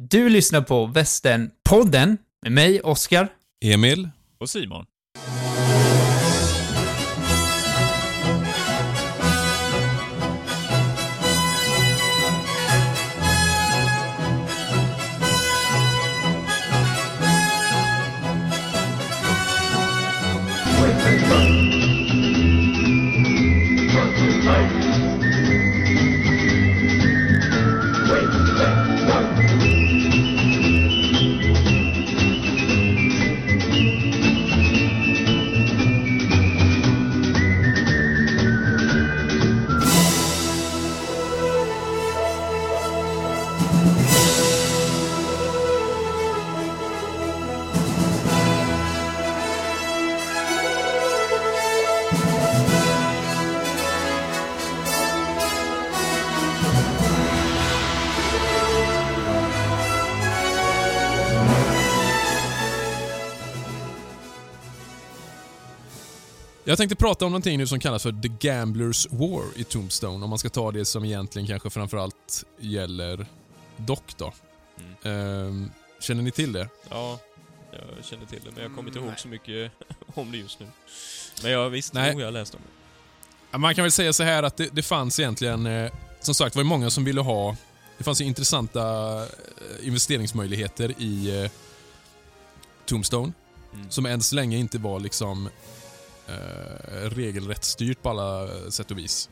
Du lyssnar på Västernpodden med mig, Oskar. Emil? Och Simon. Jag tänkte prata om någonting nu som kallas för The Gamblers War i Tombstone. Om man ska ta det som egentligen kanske framförallt gäller Doc då. Ehm, känner ni till det? Ja, jag känner till det, men jag kommer inte Mm, ihåg så mycket om det just nu. Men jag visste Nej. nog jag läste om det. Man kan väl säga så här att det, det fanns egentligen, eh, som sagt var det många som ville ha, det fanns ju intressanta eh, investeringsmöjligheter i eh, Tombstone. Mm. Som än så länge inte var liksom eh, regelrätt styrt på alla sätt och vis.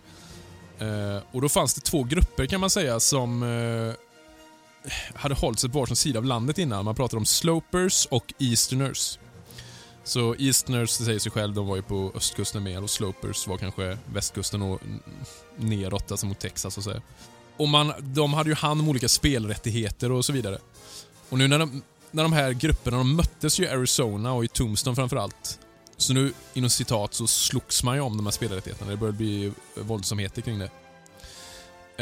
Eh, och då fanns det två grupper kan man säga som eh, hade hållit sig på varsin sida av landet innan. Man pratade om slopers och easterners. Så easterners, det säger sig själv, de var ju på östkusten mer och slopers var kanske västkusten och neråt, alltså mot Texas så att säga. Och man, de hade ju hand om olika spelrättigheter och så vidare. Och nu när de, när de här grupperna, de möttes ju i Arizona och i Tombstone framförallt. Så nu, inom citat, så slogs man ju om de här spelrättigheterna. Det började bli våldsamheter kring det.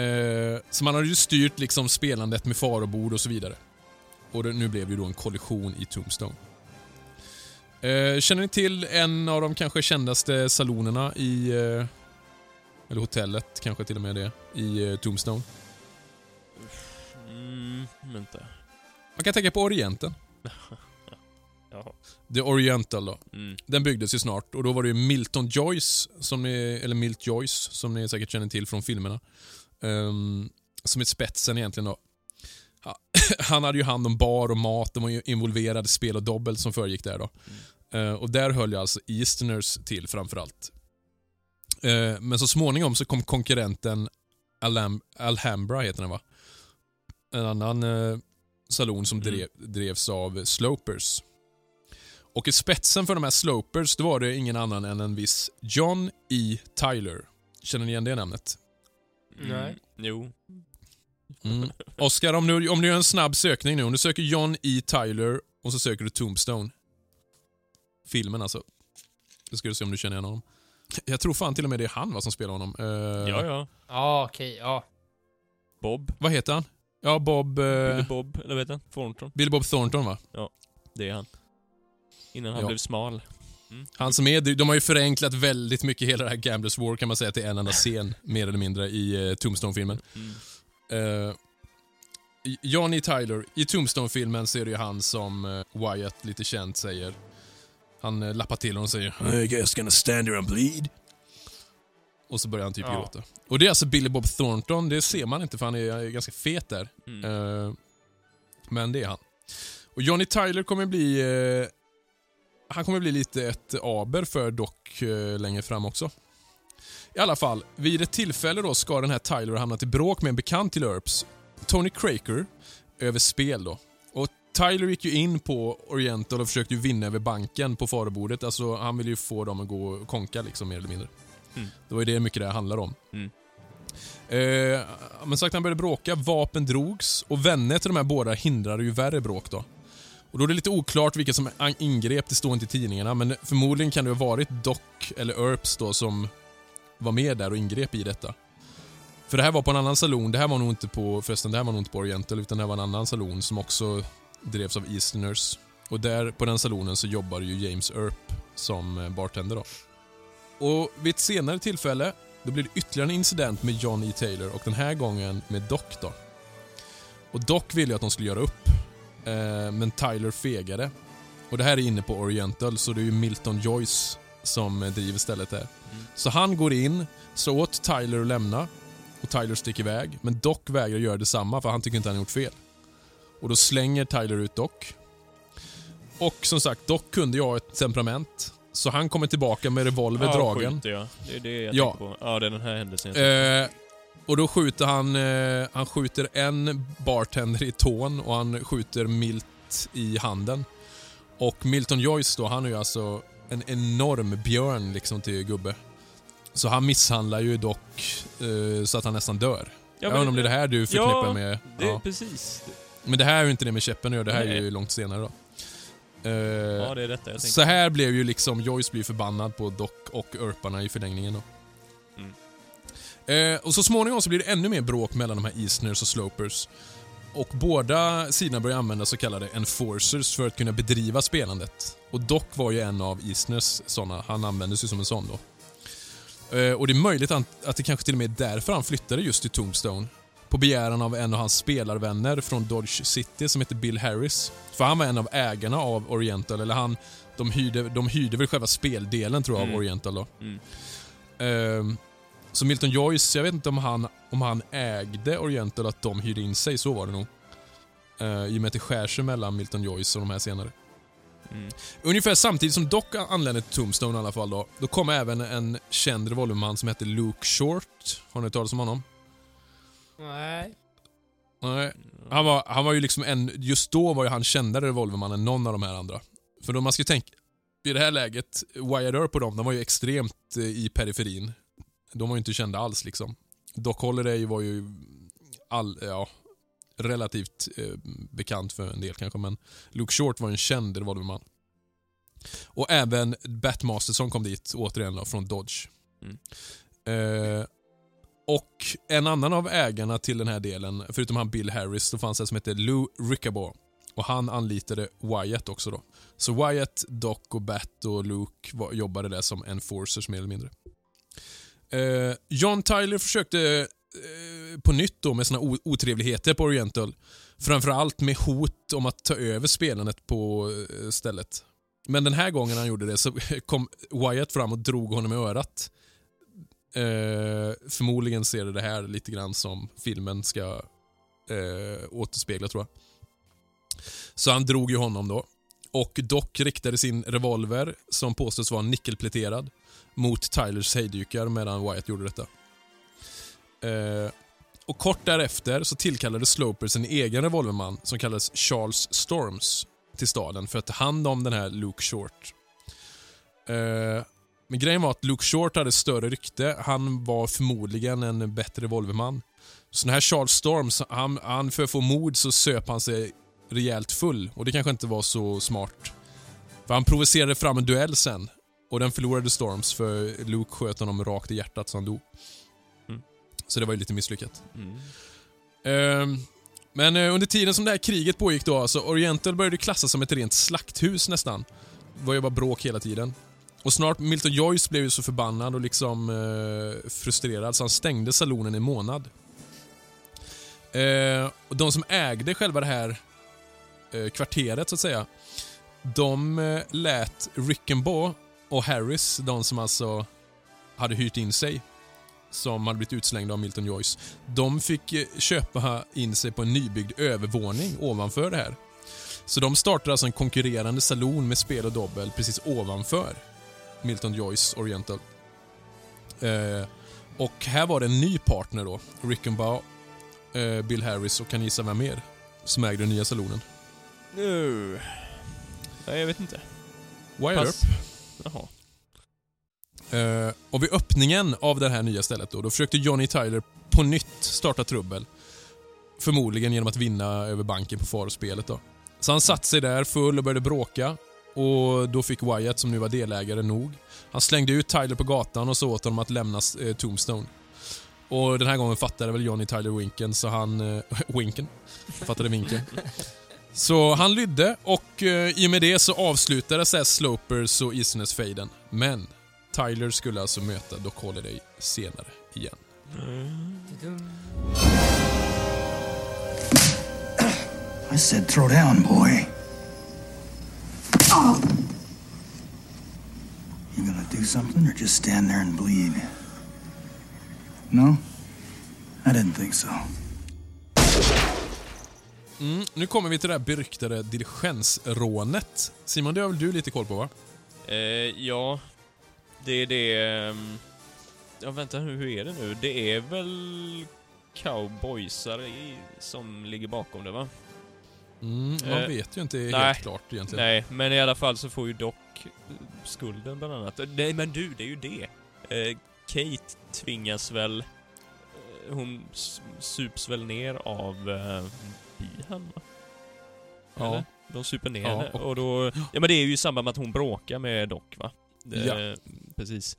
Eh, så man hade ju styrt liksom spelandet med farobord och så vidare. Och det, nu blev det ju då en kollision i Tombstone. Eh, känner ni till en av de kanske kändaste salonerna i... Eh, eller hotellet kanske till och med det, i Tombstone? Mm, vänta. Man kan tänka på Orienten. Jaha. The Oriental då. Mm. Den byggdes ju snart och då var det ju Milton Joyce, som ni, eller Milt Joyce, som ni säkert känner till från filmerna. Ehm, som är spetsen egentligen då. Ha- Han hade ju hand om bar och mat, de var involverade spel och dobbel som föregick där då. Eh, och där höll ju alltså Easterners till framförallt. Uh, men så småningom så kom konkurrenten Alam- Alhambra, heter den va? En annan eh, salon som Mm. drev, drevs av Slopers. Och i spetsen för de här Slopers, då var det ingen annan än en viss John E. Tyler. Känner ni igen det namnet? Mm. Nej. Jo. Mm. Oscar, om du, om du gör en snabb sökning nu. Om du söker John E. Tyler och så söker du Tombstone. Filmen alltså. Då ska du se om du känner igen honom. Jag tror fan till och med det är han va, som spelar honom. Eh, Ja, ja. Ja, okej, ja. Bob. Vad heter han? Ja, Bob... eh, Billy Bob, eller vad heter han? Thornton. Billy Bob Thornton va? Det är han. Innan han Ja. blev smal. Han som är, de har ju förenklat väldigt mycket hela det här Gamblers War kan man säga till en enda scen, mer eller mindre, i eh, Tombstone-filmen. Mm. Uh, Johnny Tyler, i Tombstone-filmen så är det ju han som eh, Wyatt lite känt säger. Han uh, lappar till honom och säger I guess gonna stand here and bleed. Och så börjar han typ Ja. gråta. Och det är alltså Billy Bob Thornton, det ser man inte för han är, han är ganska fet där. Mm. Eh, men det är han. Och Johnny Tyler kommer bli... han kommer bli lite ett aber för Doc eh, längre fram också. I alla fall, vid ett tillfälle då ska den här Tyler ha hamnat i bråk med en bekant till Earps, Tony Craker, över spel då. Och Tyler gick ju in på Oriental och försökte vinna över banken på farobordet. Alltså, han ville ju få dem att gå och konka liksom, mer eller mindre. Mm. Det var ju det mycket det här handlar om. Mm. Eh, men sagt han började bråka, vapen drogs och vänner till de här båda hindrade ju värre bråk då. Och då är det lite oklart vilka som ingrep, det står inte i tidningarna, men förmodligen kan det ha varit Doc eller Earps då som var med där och ingrep i detta. För det här var på en annan salon, det här var nog inte på, förresten det här var nog inte på Oriental, utan det här var en annan salon som också drevs av Easterners. Och där på den salonen så jobbar ju James Earp som eh, bartender då. Och vid ett senare tillfälle, då blir det ytterligare en incident med John E. Taylor och den här gången med Doc då. Och Doc ville ju att de skulle göra upp. Eh, men Tyler fegade. Och det här är inne på Oriental, så det är ju Milton Joyce som eh, driver stället där. Mm. Så han går in, så åt Tyler att lämna och Tyler sticker iväg. Men Doc vägrar göra detsamma för han tycker inte han har gjort fel. Och då slänger Tyler ut Doc. Och som sagt, Doc kunde ju ha ett temperament. Så han kommer tillbaka med revolver ja, dragen. skjuter jag. Det är det jag Ja. tänker på. Ja, det är den här händelsen jag Eh, och då skjuter han, eh, han skjuter en bartender i tån och han skjuter Milt i handen. Och Milton Joyce då, han är ju alltså en enorm björn liksom till gubbe. Så han misshandlar ju dock eh, så att han nästan dör. jag vet inte om det är det här du förknippar ja, med... Det, Ja. Precis. Men det här är ju inte det med käppen att göra, det här är Nej. ju långt senare då. Eh, Ja, det är detta jag tänker så här blev ju liksom Joyce blir förbannad på Doc och Urparna i förlängningen då. Eh, och så småningom så blir det ännu mer bråk mellan de här Eastners och Slopers. Och båda sidorna börjar använda så kallade enforcers för att kunna bedriva spelandet. Och Doc var ju en av Eastners sådana, han användes ju som en sån då. Eh, och det är möjligt att, det kanske till och med är därför han flyttade just till Tombstone. På begäran av en av hans spelarvänner från Dodge City som heter Bill Harris. För han var en av ägarna av Oriental, eller han, de hyrde, de hyrde väl själva speldelen tror jag Mm. av Oriental då. Mm. Ehm, så Milton Joyce, jag vet inte om han, om han ägde Oriental, att de hyrde in sig, så var det nog. Uh, I och med att det skär sig mellan Milton Joyce och de här senare. Mm. Ungefär samtidigt som Doc anlände till Tombstone i alla fall då, då kom även en känd revolverman som hette Luke Short. Har ni hört talas om honom? Nej. Nej. Han var, han var ju liksom en, just då var ju han kändare revolverman än någon av de här andra. För då man ska tänka, i det här läget, Wyatt Earp på dem, de var ju extremt eh, i periferin. De var ju inte kända alls liksom. Doc Holliday var ju all, ja, relativt eh, bekant för en del kanske, men Luke Short var en känd revolverman. Och även Bat Masterson kom dit, återigen då, från Dodge. Mm. Eh, och en annan av ägarna till den här delen, förutom han Bill Harris, då fanns det en som hette Lou Rickabaugh. Och han anlitade Wyatt också då. Så Wyatt, Doc och Bat och Luke var, jobbade där som enforcers mer eller mindre. Eh, John Tyler försökte eh, på nytt då med sina otrevligheter på Oriental. Framförallt med hot om att ta över spelandet på eh, stället. Men den här gången han gjorde det så kom Wyatt fram och drog honom i örat. Eh, förmodligen ser det det här lite grann som filmen ska eh, återspegla tror jag. Så han drog ju honom då. Och Doc riktade sin revolver, som påstås vara nickelpläterad, mot Tylers hejdukar medan Wyatt gjorde detta. Eh, och kort därefter så tillkallade Slopers en egen revolverman som kallades Charles Storms till staden för att ta hand om den här Luke Short. Eh, men grejen var att Luke Short hade större rykte. Han var förmodligen en bättre revolverman. Så den här Charles Storms, han, han för att få mod så söp han sig rejält full och det kanske inte var så smart. För han provocerade fram en duell sen och den förlorade Storms för Luke sköt honom rakt i hjärtat så han dog. Mm. Så det var ju lite misslyckat. Mm. Ehm, Men eh, under tiden som det här kriget pågick då, så Oriental började klassas som ett rent slakthus nästan. Det var ju bara bråk hela tiden. Och snart Milton Joyce blev ju så förbannad och liksom eh, frustrerad så han stängde salonen i en månad. Eh, och de som ägde själva det här eh, kvarteret så att säga, de eh, lät Rickenbaugh och Harris, de som alltså hade hyrt in sig, som hade blivit utslängda av Milton Joyce, de fick eh, köpa in sig på en nybyggd övervåning ovanför det här. Så de startade alltså en konkurrerande salon med spel och dobbel precis ovanför Milton Joyce Oriental. Eh, och här var det en ny partner då, Rickenbaugh, eh, Bill Harris och kan ni gissa vem mer som ägde den nya salonen? Nu... Nej, jag vet inte. Wyatt Pass. Earp. Jaha. Uh, och vid öppningen av det här nya stället då, då försökte Johnny Tyler på nytt starta trubbel. Förmodligen genom att vinna över banken på farospelet då. Så han satte sig där full och började bråka. Och då fick Wyatt, som nu var delägare, nog. Han slängde ut Tyler på gatan och så åt honom att lämna eh, Tombstone. Och den här gången fattade väl Johnny Tyler winken, så han... Eh, winken? Fattade vinken. Så han lydde och eh, i och med det så avslutades slopers och Isnes-fejden. Men Tyler skulle alltså möta Doc Holliday senare igen. I said throw down, boy. Oh. You gonna do something or just stand there and bleed? No? I didn't think so. Mm, nu kommer vi till det här beryktade diligensrånet. Simon, det har väl du lite koll på va? Eh, ja, det är det... ehm, Ja, vänta hur är det nu? Det är väl cowboysar som ligger bakom det, va? Mm, man Eh, vet ju inte nej. helt klart egentligen. Nej, men i alla fall så får ju Doc eh, skulden bland annat. Nej, men du, det är ju det. Eh, Kate tvingas väl... eh, Hon sups väl ner av eh, bihan, va? Ja. Eller? De super ner Ja, henne. och- Och då... Ja, men det är ju i samband med att hon bråkar med Doc, va? Det, Ja. Precis.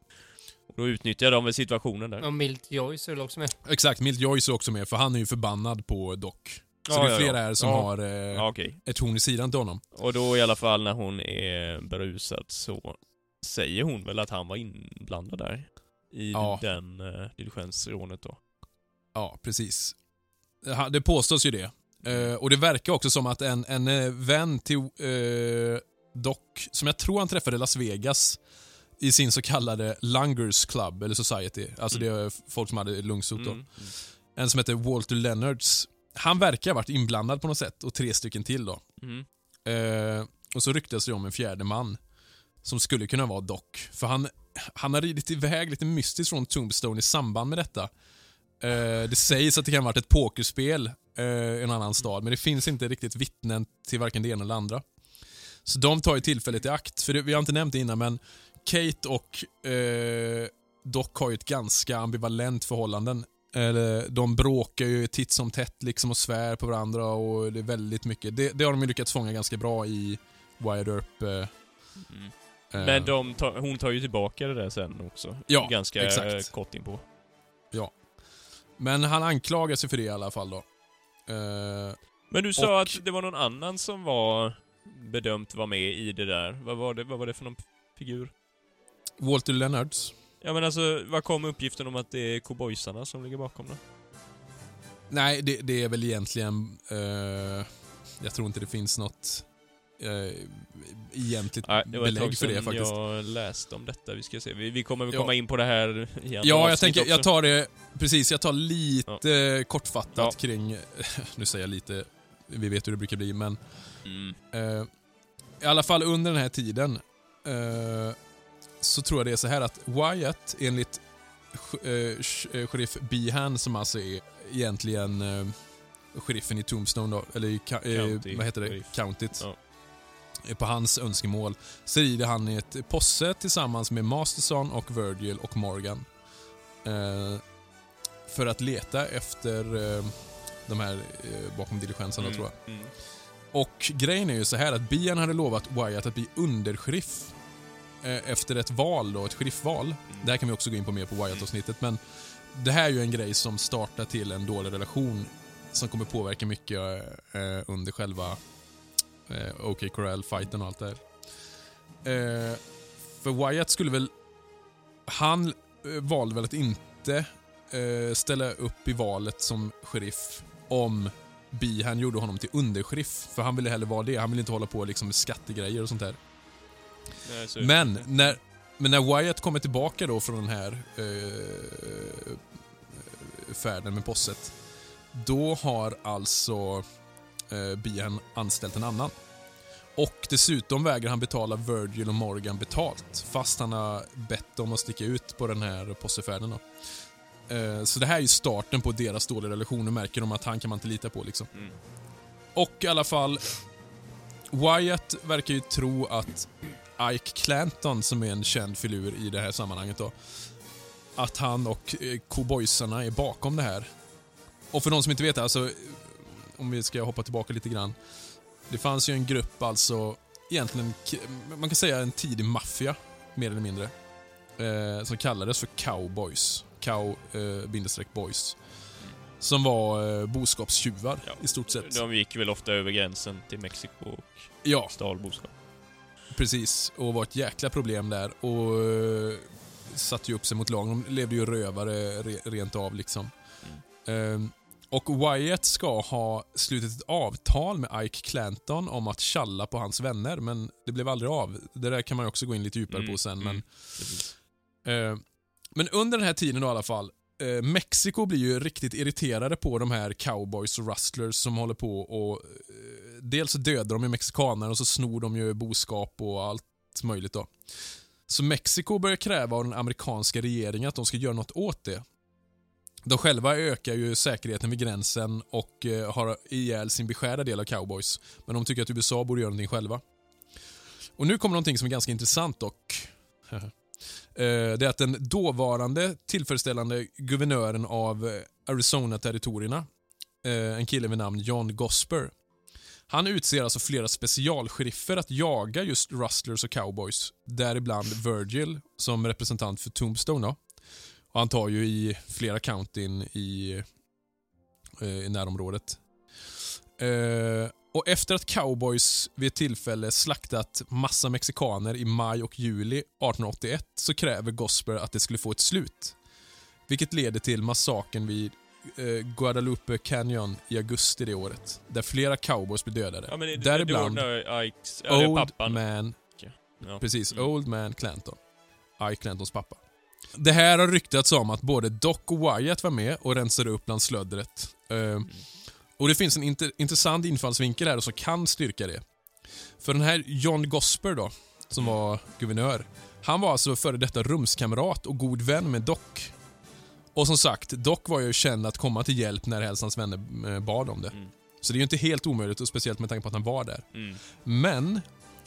Och då utnyttjar de väl situationen där. Och Milt Joyce är väl också med. Exakt, Milt Joyce är också med för han är ju förbannad på Doc. Så Ja, det är ja, flera ja. här som Ja. har eh, Ja, okej. ett horn i sidan till honom. Och då i alla fall när hon är berusad så säger hon väl att han var inblandad där. I Ja. den uh, diligensrånet då. Ja, precis. Det påstås ju det. Eh, och det verkar också som att en, en eh, vän till eh, Doc, som jag tror han träffade i Las Vegas, i sin så kallade Lungers Club, eller Society. Alltså Mm. det är folk som hade lungsot då. Mm. En som heter Walter Leonards. Han verkar ha varit inblandad på något sätt, och tre stycken till då. Mm. Eh, och så ryktas det om en fjärde man som skulle kunna vara Doc. För han, han har ridit iväg lite mystiskt från Tombstone i samband med detta. Eh, det sägs att det kan ha varit ett pokerspel eh, en annan stad, men det finns inte riktigt vittnen till varken det ena eller andra. Så de tar ju tillfället i akt, för det, vi har inte nämnt det innan, men Kate och eh, Doc har ju ett ganska ambivalent förhållanden. Eller, de bråkar ju titt som tätt liksom och svär på varandra och det är väldigt mycket. Det, det har de ju lyckats fånga ganska bra i Wired Earp. Eh, Mm. eh, Men de tar, hon tar ju tillbaka det där sen också. Ja, Ganska exakt. eh, kort inpå. Men han anklagar sig för det i alla fall då. Eh, Men du sa Och- att det var någon annan som var bedömt vara med i det där. Vad var det, vad var det för någon figur? Walter Leonards. Ja men alltså, vad kom uppgiften om att det är cowboysarna som ligger bakom då? Nej, det, det är väl egentligen... Eh, jag tror inte det finns något eh, egentligt Nej, det var ett belägg tag för det faktiskt. jag läste om detta. Vi ska se. Vi, vi kommer väl Ja. komma in på det här i andra Ja, jag tänker, också. jag tar det, precis, jag tar lite kortfattat Ja. kring, nu säger jag lite, vi vet hur det brukar bli, men Mm. eh, i alla fall under den här tiden eh, så tror jag det är så här att Wyatt enligt eh, eh, sheriff Behan som alltså är egentligen eh, sheriffen i Tombstone då, eller i eh, vad heter det? sheriff. Countyt. Ja. På hans önskemål så rider han i ett posse tillsammans med Masterson och Virgil och Morgan. Eh, för att leta efter eh, de här eh, bakom diligenserna Mm, tror jag. Mm. Och grejen är ju så här att Bian hade lovat Wyatt att bli undersheriff eh, efter ett val då, ett sheriffval. Det här kan vi också gå in på mer på Wyatt-avsnittet, men det här är ju en grej som startar till en dålig relation som kommer påverka mycket eh, under själva eh, OK Corral-fighten och allt det här. Eh, för Wyatt skulle väl... Han eh, valde väl att inte eh, ställa upp i valet som sheriff om Bihan gjorde honom till undersheriff. För han ville hellre vara det. Han ville inte hålla på liksom med skattegrejer och sånt där. Nej, Men när, men när Wyatt kommer tillbaka då från den här eh, färden med posset, då har alltså eh, Bihan anställt en annan. Och dessutom vägrar han betala Virgil och Morgan betalt, fast han har bett dem att sticka ut på den här possefärden. Eh, så det här är starten på deras dåliga relation. Märker de att han kan man inte lita på. Liksom. Mm. Och i alla fall, Wyatt verkar ju tro att Ike Clanton, som är en känd filur i det här sammanhanget då, att han och eh, cowboysarna är bakom det här. Och för de som inte vet alltså, om vi ska hoppa tillbaka lite grann. Det fanns ju en grupp, alltså, egentligen, man kan säga en tidig maffia, mer eller mindre, eh, som kallades för cowboys. Cow, eh, bindestreck boys. Som var eh, boskapstjuvar Ja. i stort sett. De gick väl ofta över gränsen till Mexiko och Ja, stal boskap. Precis, och var ett jäkla problem där. Och uh, satte ju upp sig mot lagen. De levde ju rövare re, rent av liksom. Ehm, Och Wyatt ska ha slutit ett avtal med Ike Clanton om att tjalla på hans vänner, men det blev aldrig av. Det där kan man också gå in lite djupare Mm, på sen. mm. Men, eh, men under den här tiden då i alla fall, eh, Mexiko blir ju riktigt irriterade på de här cowboys och rustlers som håller på och eh, dels dödar de ju mexikaner och så snor de ju boskap och allt möjligt då. Så Mexiko börjar kräva av den amerikanska regeringen att de ska göra något åt det. De själva ökar ju säkerheten vid gränsen och eh, har ihjäl sin beskärda del av cowboys. Men de tycker att USA borde göra någonting själva. Och nu kommer någonting som är ganska intressant dock. Eh, det är att den dåvarande tillfredsställande guvernören av eh, Arizona-territorierna, en kille vid namn John Gosper, han utser alltså flera specialsheriffer att jaga just rustlers och cowboys, däribland Virgil som representant för Tombstone. Och han tar ju i flera countyn i, eh, i närområdet. Eh, och efter att cowboys vid ett tillfälle slaktat massa mexikaner i maj och juli 1881 så kräver Gosper att det skulle få ett slut. Vilket leder till massakern vid eh, Guadalupe Canyon i augusti det året. Där flera cowboys blir dödade. Ja, det, Däribland det Ikes, Old. Man Ja. Precis, Mm. Old Man Clanton. Ike Clantons pappa. Det här har ryktats om att både Doc och Wyatt var med och rensade upp bland slöddret. Eh, och Det finns en intressant infallsvinkel här som kan styrka det. För den här John Gosper då, som var guvernör, han var alltså före detta rumskamrat och god vän med Doc. Och som sagt, Doc var ju känd att komma till hjälp när helst hans vänner eh, bad om det. Mm. Så det är ju inte helt omöjligt, och speciellt med tanke på att han var där. Mm. Men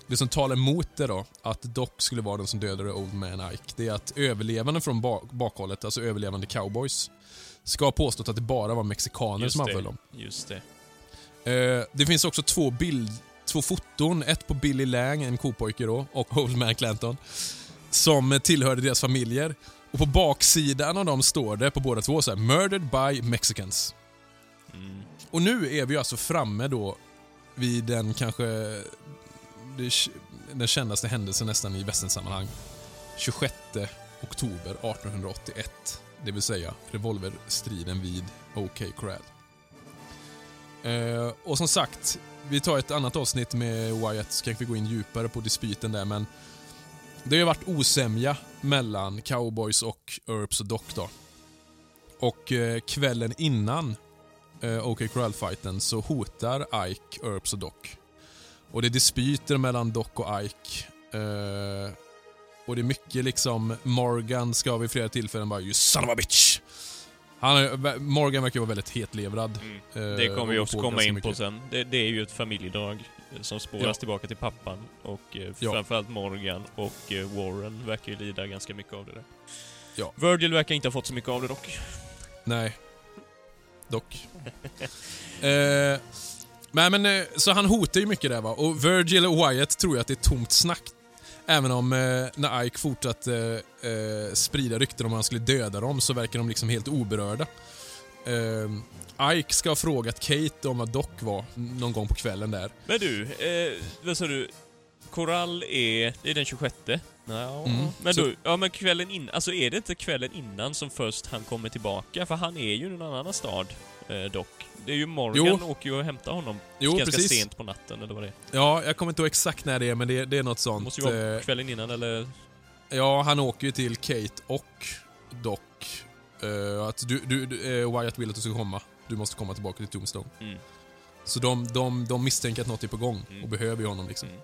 det som talar emot det då, att Doc skulle vara den som dödade Old Man Ike, det är att överlevande från bak bakhållet, alltså överlevande cowboys, ska ha påstått att det bara var mexikaner Just som anföll dem. Just det. Eh, det finns också två bild, två foton, ett på Billy Lang, en kopojke då, och Old Man Clanton, som tillhörde deras familjer. Och på baksidan av dem står det på båda två så här, “Murdered by Mexicans”. Mm. Och nu är vi alltså framme då vid den kanske den kändaste händelsen nästan i västernsammanhang. 26 oktober 1881. Det vill säga revolverstriden vid OK Corral. Eh, och som sagt, vi tar ett annat avsnitt med Wyatt så kanske vi går in djupare på dispyten där men det har ju varit osämja mellan cowboys och Earps och Doc då. Och eh, kvällen innan eh, OK Corral-fighten så hotar Ike Earps och Doc. Och det är dispyter mellan Doc och Ike. Eh, och det är mycket liksom, Morgan ska vid flera tillfällen bara “You son of a bitch!” Han, Morgan verkar vara väldigt hetlevrad. Mm. eh, Det kommer vi också komma in på sen. Det, det är ju ett familjedrag eh, som spåras Ja. tillbaka till pappan och eh, Ja. framförallt Morgan och eh, Warren verkar ju lida ganska mycket av det där. Ja. Virgil verkar inte ha fått så mycket av det dock. Nej. Dock. eh, nej men, eh, så han hotar ju mycket där va. Och Virgil och Wyatt tror ju att det är tomt snack. Även om eh, när Ike fortsatte eh, sprida rykten om att han skulle döda dem så verkar de liksom helt oberörda. Eh, Ike ska ha frågat Kate om vad Doc var någon gång på kvällen där. Men du, eh, vad sa du? Korall är, det är den 26? Ja, Mm. men du, ja men kvällen innan, alltså är det inte kvällen innan som först han kommer tillbaka? För han är ju i någon annan stad, eh, dock. Det är ju Morgan Jo. åker ju och hämtar honom Jo, ganska precis. sent på natten, eller vad det är. Ja, jag kommer inte ihåg exakt när det är, men det, det är något Det sånt. måste ju vara eh, kvällen innan, eller? Ja, han åker ju till Kate och Doc. Eh, att du, du, du, eh, Wyatt vill att du ska komma. Du måste komma tillbaka till Tombstone. Mm. Så de, de, de misstänker att något är på gång Mm. och behöver ju honom liksom. Mm.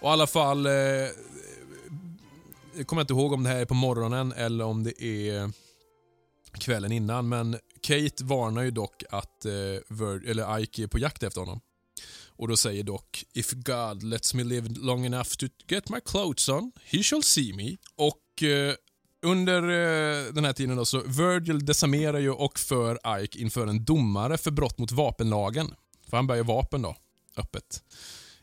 Och i alla fall... Eh, jag kommer inte ihåg om det här är på morgonen eller om det är kvällen innan, men Kate varnar ju dock att eh, Vir- eller Ike är på jakt efter honom. Och då säger dock If God lets me live long enough to get my clothes on, he shall see me. Och eh, under eh, den här tiden då så Virgil desarmerar ju och för Ike inför en domare för brott mot vapenlagen. För han bär ju vapen då, öppet.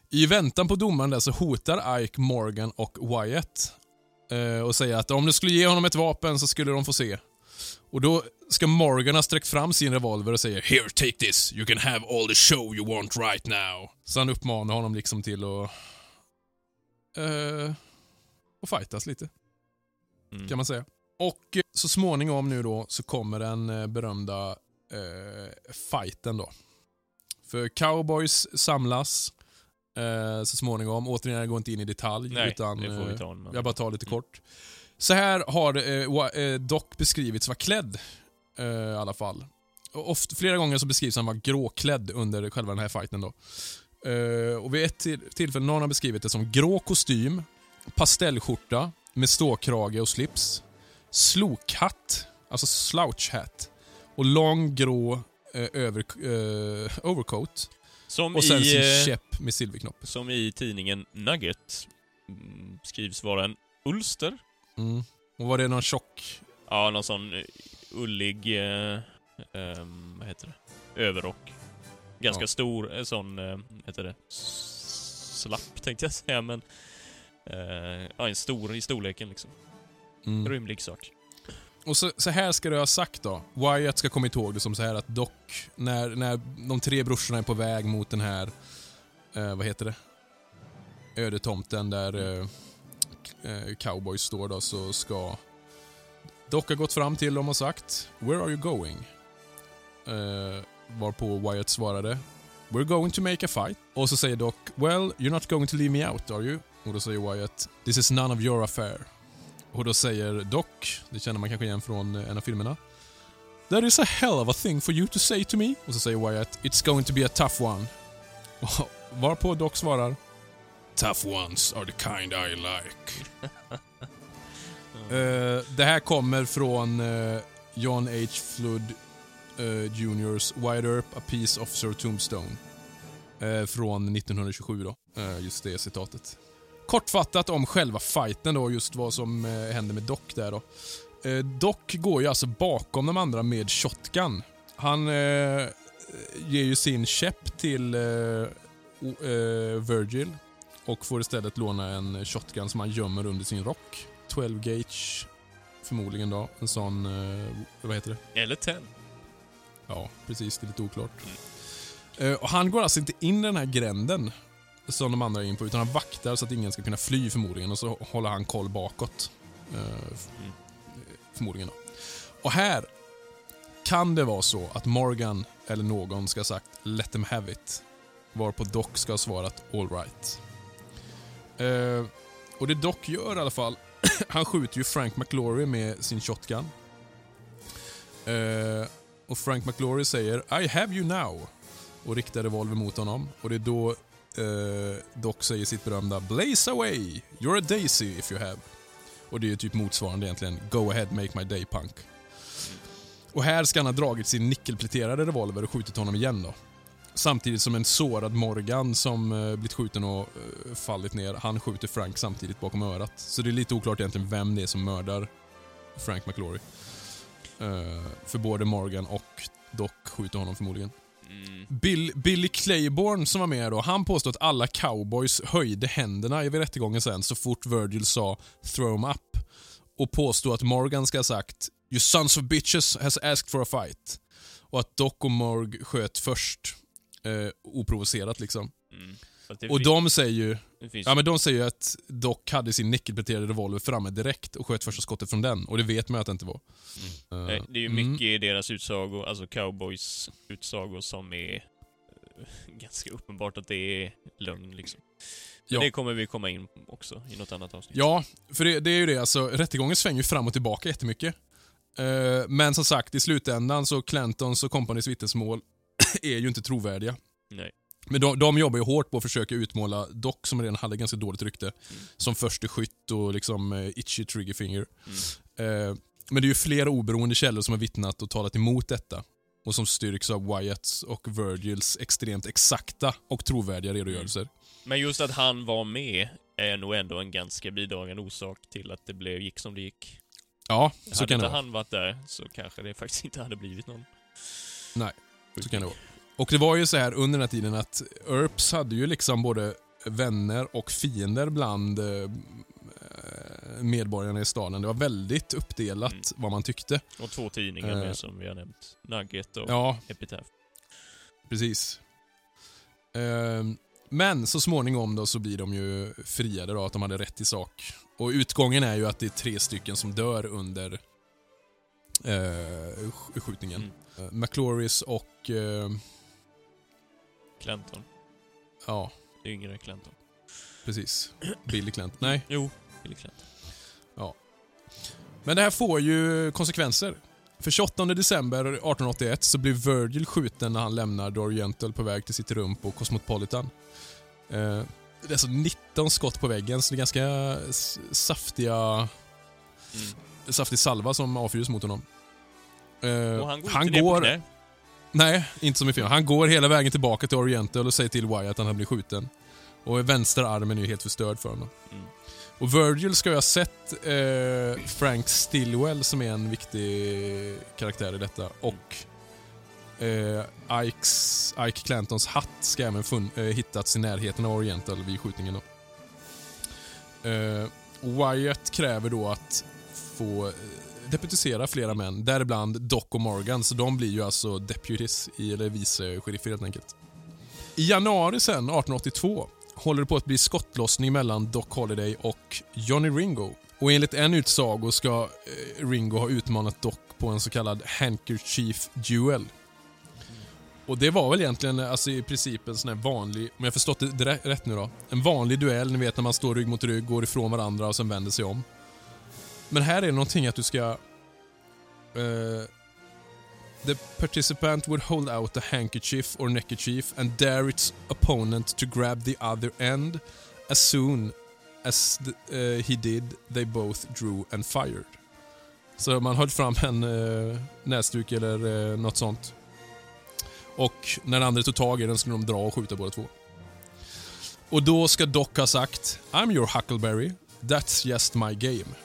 I väntan på domaren där så hotar Ike Morgan och Wyatt eh, och säger att om du skulle ge honom ett vapen så skulle de få se. Och då ska Morgan ha sträckt fram sin revolver och säger “Here, take this. You can have all the show you want right now”. Så han uppmanar honom liksom till att... Uh, och fightas lite, Mm. kan man säga. Och eh, så småningom nu då så kommer den eh, berömda eh, fighten då. För cowboys samlas eh, så småningom. Återigen, jag går inte in i detalj. Nej, utan, det får vi eh, ta en jag bara tar lite kort. Så här har eh, eh, Doc beskrivits vara klädd. Eh, I alla fall. Ofta, flera gånger så beskrivs han vara gråklädd under själva den här fighten. Då. Och vid ett till, tillfälle någon har beskrivit det som grå kostym, pastellskjorta med ståkrage och slips, slokhatt, alltså slouch hat och lång grå eh, över, eh, overcoat Som och sen i, sin käpp med silverknopp. som i tidningen Nugget mm, skrivs vara en ulster. Mm. Och var det någon tjock... Ja, någon sån eh, ullig, eh, ehm, vad heter det, överrock. Ganska Ja. stor, eh, sån, eh, heter det, slapp tänkte jag säga, men eh, ja, en stor i storleken liksom. Mm. Rymlig sak. Och så, så här ska du ha sagt då. Wyatt ska komma ihåg det som så här att Doc, när, när de tre brorsorna är på väg mot den här, eh, vad heter det? Ödetomten där eh, cowboys står då, så ska Doc ha gått fram till dem och sagt “Where are you going?” eh, Varpå Wyatt svarade “We're going to make a fight” Och så säger Doc “Well, you're not going to leave me out, are you?” Och då säger Wyatt “This is none of your affair” Och då säger Doc, det känner man kanske igen från en av filmerna. That is a hell of a thing for you to say to me. Och så säger Wyatt, It's going to be a tough one. Och Varpå Doc svarar, Tough ones are the kind I like. Eh, det här kommer från eh, John H. Flood uh, Juniors Wide Earp, A Peace Officer Tombstone. eh, från 1927 då, just det citatet. Kortfattat om själva fighten då, just vad som händer med Doc där då. Doc går ju alltså bakom de andra med shotgun. Han ger ju sin käpp till Virgil och får istället låna en shotgun som han gömmer under sin rock. 12 gauge förmodligen då. En sån, eh, vad heter det? Eller ten. Ja, precis. Det är lite oklart. Eh, och han går alltså inte in i den här gränden som de andra är in på, utan han vaktar så att ingen ska kunna fly förmodligen och så håller han koll bakåt. Eh, Mm. Förmodligen då. Och här kan det vara så att Morgan eller någon ska ha sagt “Let them have it”. Varpå Doc ska ha svarat “All right”. Eh, och det Doc gör i alla fall, han skjuter ju Frank McLaury med sin shotgun. Eh, och Frank McLaury säger “I have you now” och riktar revolver mot honom. Och det är då eh, Doc säger sitt berömda “Blaze away, you're a daisy if you have”. Och det är typ motsvarande egentligen “Go ahead, make my day punk”. Och här ska han ha dragit sin nickelpläterade revolver och skjutit honom igen då. Samtidigt som en sårad Morgan som eh, blivit skjuten och eh, fallit ner, han skjuter Frank samtidigt bakom örat. Så det är lite oklart egentligen vem det är som mördar Frank McLaury. Eh, för både Morgan och Doc skjuter honom förmodligen. Mm. Bill, Billy Claiborne som var med då, han påstod att alla cowboys höjde händerna vid rättegången sen så fort Virgil sa “throw 'em up” och påstod att Morgan ska ha sagt “You sons of bitches has asked for a fight” och att Doc och Morg sköt först eh, oprovocerat liksom. Mm. Och de säger ju finns Ja men de säger ju att Doc hade sin nickelpläterade revolver framme direkt och sköt första skottet från den och det vet man ju att det inte var. Eh, Nej, det är ju mm. mycket i deras utsagor, alltså cowboys utsagor som är eh, ganska uppenbart att det är lögn liksom. Ja. Det kommer vi komma in också i något annat avsnitt. Ja, för det, det är ju det. Alltså, rättegången svänger ju fram och tillbaka jättemycket. Men som sagt, i slutändan så Clantons och kompanys vittnesmål är ju inte trovärdiga. Nej. Men de, de jobbar ju hårt på att försöka utmåla Doc, som redan hade ganska dåligt rykte, som förste skytt och liksom eh, itchy triggerfinger. Eh, men det är ju flera oberoende källor som har vittnat och talat emot detta. Och som styrks av Wyatts och Virgils extremt exakta och trovärdiga redogörelser. Men just att han var med är nog ändå en ganska bidragande orsak till att det blev, gick som det gick. Ja, så hade kan det inte vara. han varit där så kanske det faktiskt inte hade blivit någon. Nej, Så kan det vara. Och det var ju så här under den här tiden att Earps hade ju liksom både vänner och fiender bland eh, medborgarna i staden. Det var väldigt uppdelat Mm. vad man tyckte. Och två tidningar Eh. med som vi har nämnt. Nugget och Ja, Epitaph. precis. Ehm, Men så småningom då så blir de ju friade då, att de hade rätt i sak. Och utgången är ju att det är tre stycken som dör under eh, sk- skjutningen. Mm. Eh, McLauris och... Eh, Clanton. ja, Yngre Clanton. precis. Billy Clanton. Nej, Jo, Billy Clanton. men det här får ju konsekvenser. För 28 december 1881 så blir Virgil skjuten när han lämnar The Oriental på väg till sitt rum på Cosmopolitan. Eh, det är alltså 19 skott på väggen, så det är ganska saftiga, Mm. Saftig salva som avfyras mot honom. Eh, Och han går han går. Nej, inte som i film. Han går hela vägen tillbaka till Oriental och säger till Wyatt att han blir skjuten. Och vänster armen är ju helt förstörd för honom. Mm. Och Virgil ska ju ha sett eh, Frank Stillwell som är en viktig karaktär i detta. Och eh, Ikes, Ike Clantons hatt ska även fun, eh, hittats i närheten av Oriental vid skjutningen. Då. Eh, Wyatt kräver då att få eh, deputisera flera män, däribland Doc och Morgan, så de blir ju alltså deputies, eller vice sheriffer helt enkelt. I januari sen, 1882, håller det på att bli skottlossning mellan Doc Holliday och Johnny Ringo. Och enligt en utsago ska eh, Ringo ha utmanat Doc på en så kallad handkerchief duel. Och det var väl egentligen alltså i princip en sån här vanlig, om jag förstått det rätt nu då, en vanlig duell, ni vet när man står rygg mot rygg, går ifrån varandra och sen vänder sig om. Men här är någonting att du ska... Uh, the participant would hold out a handkerchief or neckerchief and dare its opponent to grab the other end as soon as the, uh, he did, they both drew and fired. Så man höll fram en uh, näsduk eller uh, något sånt. Och när den andra tog tag i den skulle de dra och skjuta båda två. Och då ska Doc ha sagt I'm your Huckleberry, that's just my game.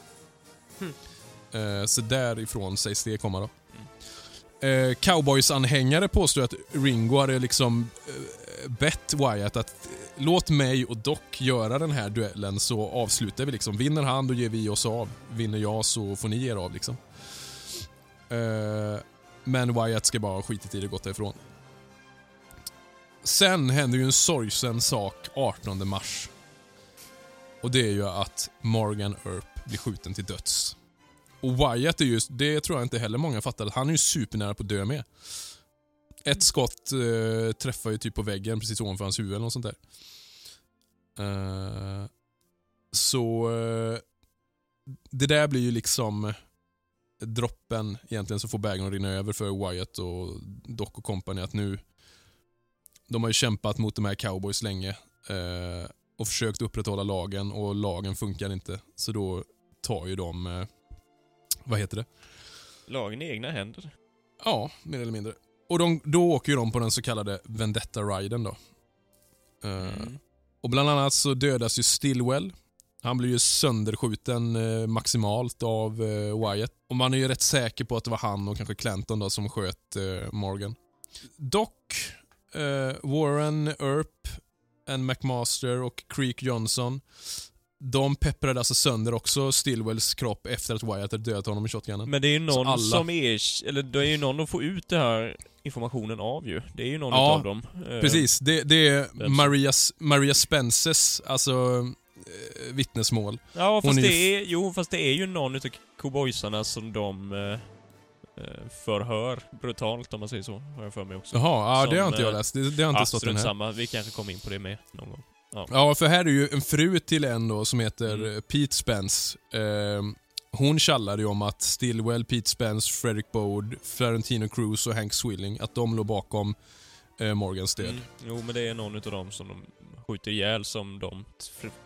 Eh, så därifrån sägs det komma då. Eh, Cowboys-anhängare påstår att Ringo hade liksom eh, bett Wyatt att eh, låt mig och Doc göra den här duellen så avslutar vi liksom. Vinner han då ger vi oss av. Vinner jag så får ni ge er av liksom. Eh, men Wyatt ska bara ha skitit i det och gått därifrån. Sen händer ju en sorgsen sak 18 mars. Och det är ju att Morgan Earp blir skjuten till döds. Och Wyatt är just, det tror jag inte heller många fattar, han är ju supernära på att dö med. Ett skott eh, träffar ju typ på väggen precis ovanför hans huvud eller något sånt där. Eh, så eh, det där blir ju liksom droppen egentligen som får bägaren att rinna över för Wyatt och Doc och company att nu de har ju kämpat mot de här cowboys länge eh, och försökt upprätthålla lagen och lagen funkar inte. Så då tar ju de, eh, vad heter det? Lagen i egna händer. Ja, mer eller mindre. Och de, då åker ju de på den så kallade Vendetta-riden då. Eh, Mm. Och bland annat så dödas ju Stillwell. Han blir ju sönderskjuten eh, maximalt av eh, Wyatt. Och man är ju rätt säker på att det var han och kanske Clanton då som sköt eh, Morgan. Doc, eh, Warren Earp, en McMaster och Creek Johnson. De pepprade alltså sönder också Stillwells kropp efter att Wyatt hade dödat honom med shotgunnen. Men det är ju någon alla- som är... Eller det är ju någon att få ut det här informationen av ju. Det är ju någon Ja, av dem. Eh, Precis, det, det är som- Maria, Maria Spences alltså, eh, vittnesmål. Ja, fast är det ju är, jo, fast det är ju någon utav cowboysarna som de eh, eh, förhör brutalt om man säger så, har jag för mig också. Jaha, ja, det Som, har inte jag läst. Det, det har inte Ja, stått den här. samma. Vi kanske kommer in på det med någon gång. Ja, för här är ju en fru till en då som heter Mm. eh, Pete Spence. Eh, hon tjallade ju om att Stillwell, Pete Spence, Frederick Bode, Florentino Cruz och Hank Swilling, att de låg bakom eh, Morgans död. Mm. Jo, men det är någon utav dem som de skjuter ihjäl som de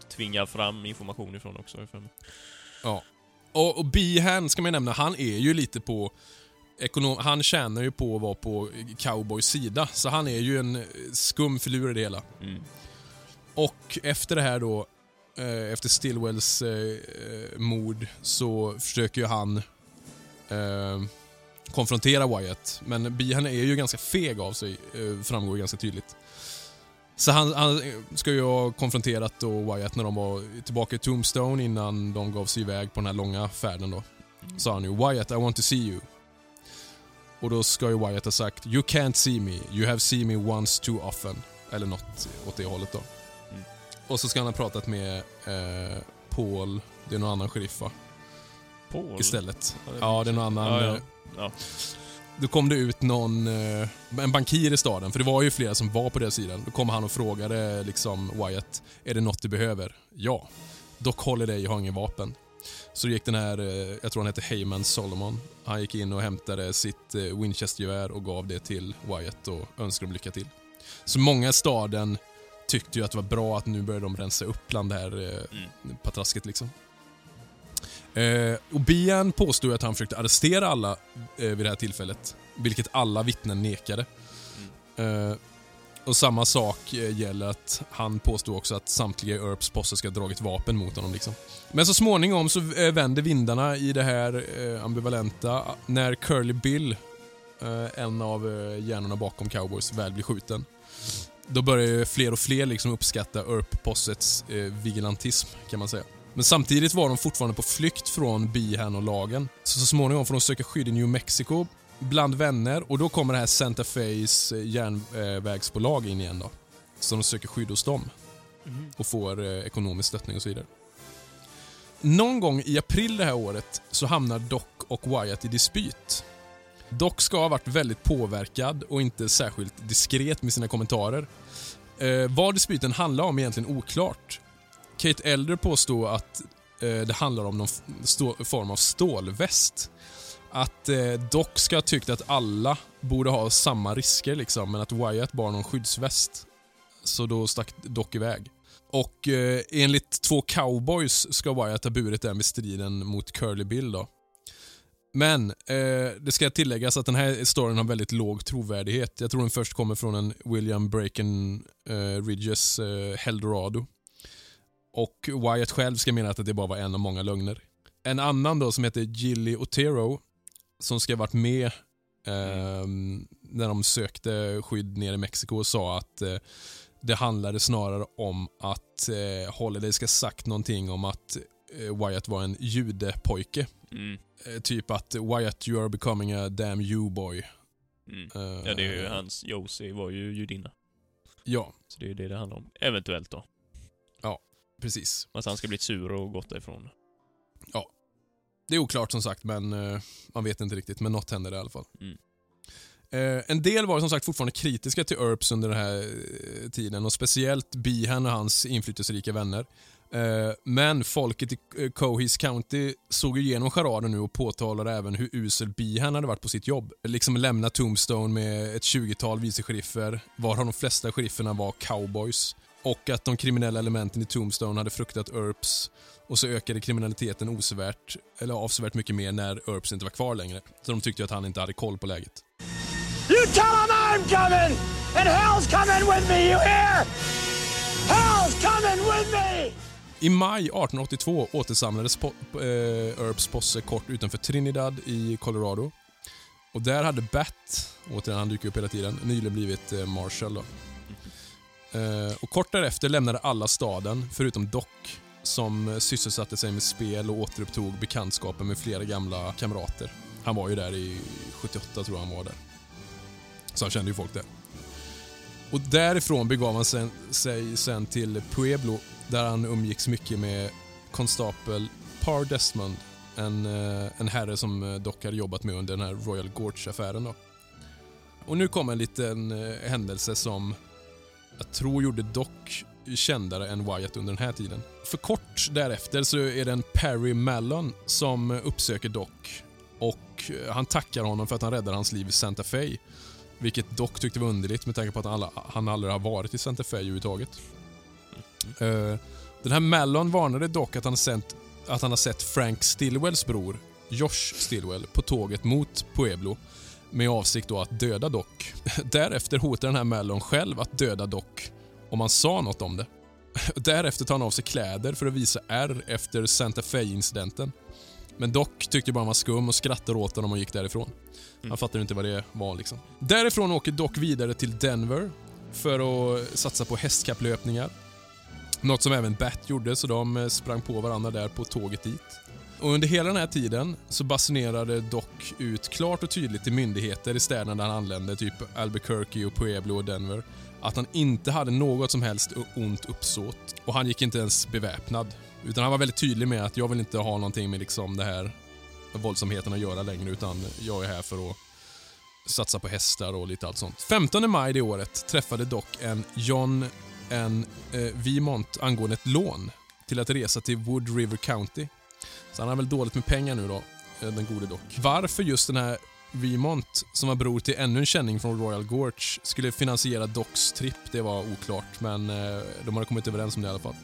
tvingar fram information ifrån också. mig. Och, och Behan ska man nämna, han är ju lite på ekonom, han tjänar ju på att vara på cowboys sida, så han är ju en eh, skum filur i det hela. Mm. Och efter det här då, eh, efter Stillwells eh, eh, mord, så försöker ju han konfrontera Wyatt. Men Behan är ju ganska feg av sig, framgår ganska tydligt. Så han, han ska ju ha konfronterat då Wyatt när de var tillbaka i Tombstone innan de gav sig iväg på den här långa färden då. Sa han ju “Wyatt, I want to see you”. Och då ska ju Wyatt ha sagt “You can't see me, you have seen me once too often”. Eller något åt det hållet då. Och så ska han ha pratat med eh, Paul, det är någon annan sheriff va? Paul? Istället. Ja, det är Ja, det är någon annan Ja, ja. eh, Ja. Då kom det ut någon, eh, en bankir i staden, för det var ju flera som var på deras sidan. Då kom han och frågade liksom Wyatt, är det något du behöver? Ja. Doc Holliday har ingen vapen. Så gick den här, eh, jag tror han hette Heyman Solomon, han gick in och hämtade sitt Winchester-gevär och gav det till Wyatt och önskade dem lycka till. Så många i staden tyckte ju att det var bra att nu började de rensa upp bland det här eh, patrasket liksom. Eh, och Bian påstod att han försökte arrestera alla eh, vid det här tillfället, vilket alla vittnen nekade. Eh, och samma sak eh, gäller att han påstod också att samtliga Earps posse ska ha dragit vapen mot honom. Liksom. Men så småningom så eh, vänder vindarna i det här ambivalenta när Curly Bill, en av hjärnorna bakom Cowboys, väl blir skjuten. Då börjar ju fler och fler liksom uppskatta Earp-possets eh, vigilantism, kan man säga. Men samtidigt var de fortfarande på flykt från Behan och lagen. Så, så småningom får de söka skydd i New Mexico bland vänner och då kommer det här Santa Fe's eh, järnvägsbolag in igen då. Så de söker skydd hos dem och får eh, ekonomisk stöttning och så vidare. Någon gång i april det här året så hamnar Doc och Wyatt i dispyt. Doc ska ha varit väldigt påverkad och inte särskilt diskret med sina kommentarer. Eh, vad dispyten handlar om är egentligen oklart. Kate Elder påstår att eh, det handlar om någon form av stålväst. Att eh, Doc ska ha tyckt att alla borde ha samma risker liksom, men att Wyatt bar någon skyddsväst. Så då stack Doc iväg. Och eh, enligt två cowboys ska Wyatt ha burit den vid striden mot Curly Bill då. Men eh, det ska tilläggas att den här storyn har väldigt låg trovärdighet. Jag tror den först kommer från en William Braken eh, Ridges eh, Heldorado. Och Wyatt själv ska mena att det bara var en av många lögner. En annan då som heter Gilly Otero som ska ha varit med eh, när de sökte skydd nere i Mexiko och sa att eh, det handlade snarare om att eh, Holiday ska sagt någonting om att eh, Wyatt var en judepojke. Mm. Eh, typ att Wyatt you are becoming a damn you boy. Mm. Eh, Ja, det är ju hans Josie var ju judinna. Ja, Så det är ju det det handlar om. Eventuellt då. precis. Att han ska blivit sur och gått därifrån. Det är oklart som sagt, men eh, man vet inte riktigt. Men något händer i alla fall. Mm. En del var som sagt fortfarande kritiska till Earps under den här tiden och speciellt Behan och hans inflytelserika vänner. Eh, men folket i eh, Cohis Cohees County såg ju igenom charaden nu och påtalade även hur usel Behan hade varit på sitt jobb. Liksom lämna Tombstone med ett 20-tal vice-sheriffer, varav de flesta sherifferna var cowboys. Och att de kriminella elementen i Tombstone hade fruktat Earps och så ökade kriminaliteten osvärt, eller avsevärt mycket mer när Earps inte var kvar längre. Så de tyckte att han inte hade koll på läget. You tell him I'm coming, and hell's coming with me, you hear? Hell's coming with me! I maj 1882 återsamlades po- eh, Earps posse kort utanför Trinidad i Colorado. Och där hade Bat, återigen han dyker upp hela tiden, nyligen blivit eh, Marshall. Då. Eh, och kort därefter lämnade alla staden, förutom Doc, som eh, sysselsatte sig med spel och återupptog bekantskapen med flera gamla kamrater. Han var ju där i 78 tror jag han var där. Så han kände ju folk där. Och därifrån begav han sen, sig sen till Pueblo där han umgicks mycket med konstapel Par Desmond, en, eh, en herre som eh, dock hade jobbat med under den här Royal Gorge-affären. Och nu kom en liten eh, händelse som jag tror gjorde Dock kändare än Wyatt under den här tiden. För kort därefter så är det en Perry Mallon som uppsöker Doc och han tackar honom för att han räddade hans liv i Santa Fe. Vilket Doc tyckte var underligt med tanke på att han, alla, han aldrig har varit i Santa Fe överhuvudtaget. Eh, den här Mallon varnade dock att han, sett, att han har sett Frank Stillwells bror, Josh Stillwell, på tåget mot Pueblo med avsikt då att döda Doc. Därefter hotar den här Mallon själv att döda Doc om han sa något om det. Därefter tar han av sig kläder för att visa ärr efter Santa Fe-incidenten. Men Doc tyckte bara han var skum och skrattade åt honom och gick därifrån. Han fattade inte vad det var liksom. Därifrån åker Doc vidare till Denver för att satsa på hästkapplöpningar. Något som även Bat gjorde, så de eh, sprang på varandra där på tåget dit. Och under hela den här tiden så basunerade Doc ut klart och tydligt till myndigheter i städerna där han anlände, typ Albuquerque, och Pueblo och Denver, att han inte hade något som helst ont uppsåt. Och han gick inte ens beväpnad. Utan han var väldigt tydlig med att jag vill inte ha någonting med liksom det här våldsamheten att göra längre utan jag är här för att satsa på hästar och lite allt sånt. 15 maj det året träffade dock en John en eh, Vimont angående ett lån till att resa till Wood River County. Så han har väl dåligt med pengar nu då, eh, den gode Doc. Varför just den här Vemont, som var bror till ännu en känning från Royal Gorge, skulle finansiera Docs tripp, det var oklart, men eh, de hade kommit överens om det i alla fall.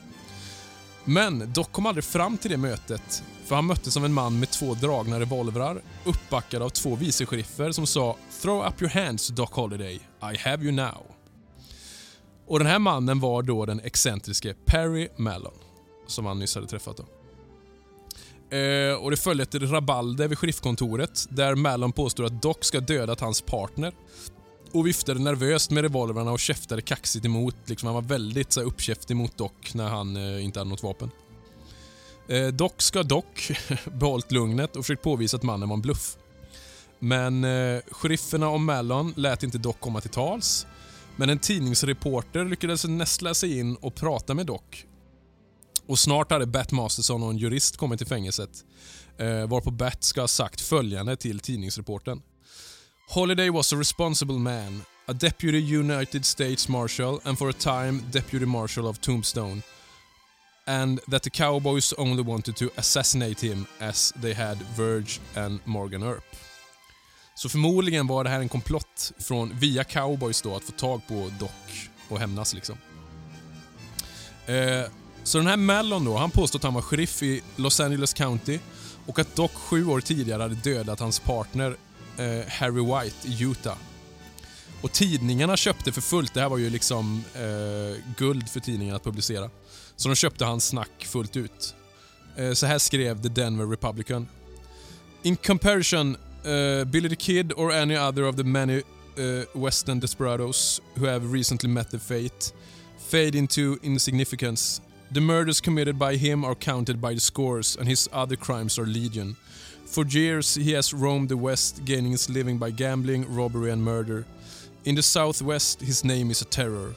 Men Doc kom aldrig fram till det mötet, för han möttes av en man med två dragna revolvrar, uppbackad av två vice-sheriffer som sa “Throw up your hands, Doc Holiday. I have you now”. Och Den här mannen var då den excentriske Perry Mallon, som han nyss hade träffat. Då. Eh, och Det följde ett rabalder vid sheriffkontoret där Mallon påstod att Doc ska dödat hans partner och viftade nervöst med revolverna och käftade kaxigt emot. Liksom han var väldigt så här, uppkäftig mot Doc när han eh, inte hade något vapen. Eh, Doc ska dock behållit lugnet och försökt påvisa att mannen var en bluff. Men eh, sherifferna och Mallon lät inte Doc komma till tals. Men en tidningsreporter lyckades nästla sig in och prata med Doc. Och snart hade Bat Masterson och en jurist kommit till fängelset. Eh, varpå Bat ska ha sagt följande till tidningsreporten. Holiday was a responsible man, a deputy United States Marshal and for a time deputy marshal of Tombstone. And that the cowboys only wanted to assassinate him as they had Verge and Morgan Earp. Så förmodligen var det här en komplott från, via cowboys då, att få tag på Doc och hämnas liksom. Eh, så den här Mellon då, han påstod att han var sheriff i Los Angeles County och att Doc sju år tidigare hade dödat hans partner eh, Harry White i Utah. Och tidningarna köpte för fullt, det här var ju liksom eh, guld för tidningarna att publicera. Så de köpte hans snack fullt ut. Eh, så här skrev The Denver Republican. In comparison, uh, Billy the Kid or any other of the many uh, western desperados who have recently met their fate fade into insignificance. The murders committed by him are counted by the scores and his other crimes are legion. For years he has roamed the west gaining his living by gambling, robbery and murder. In the southwest his name is a terror.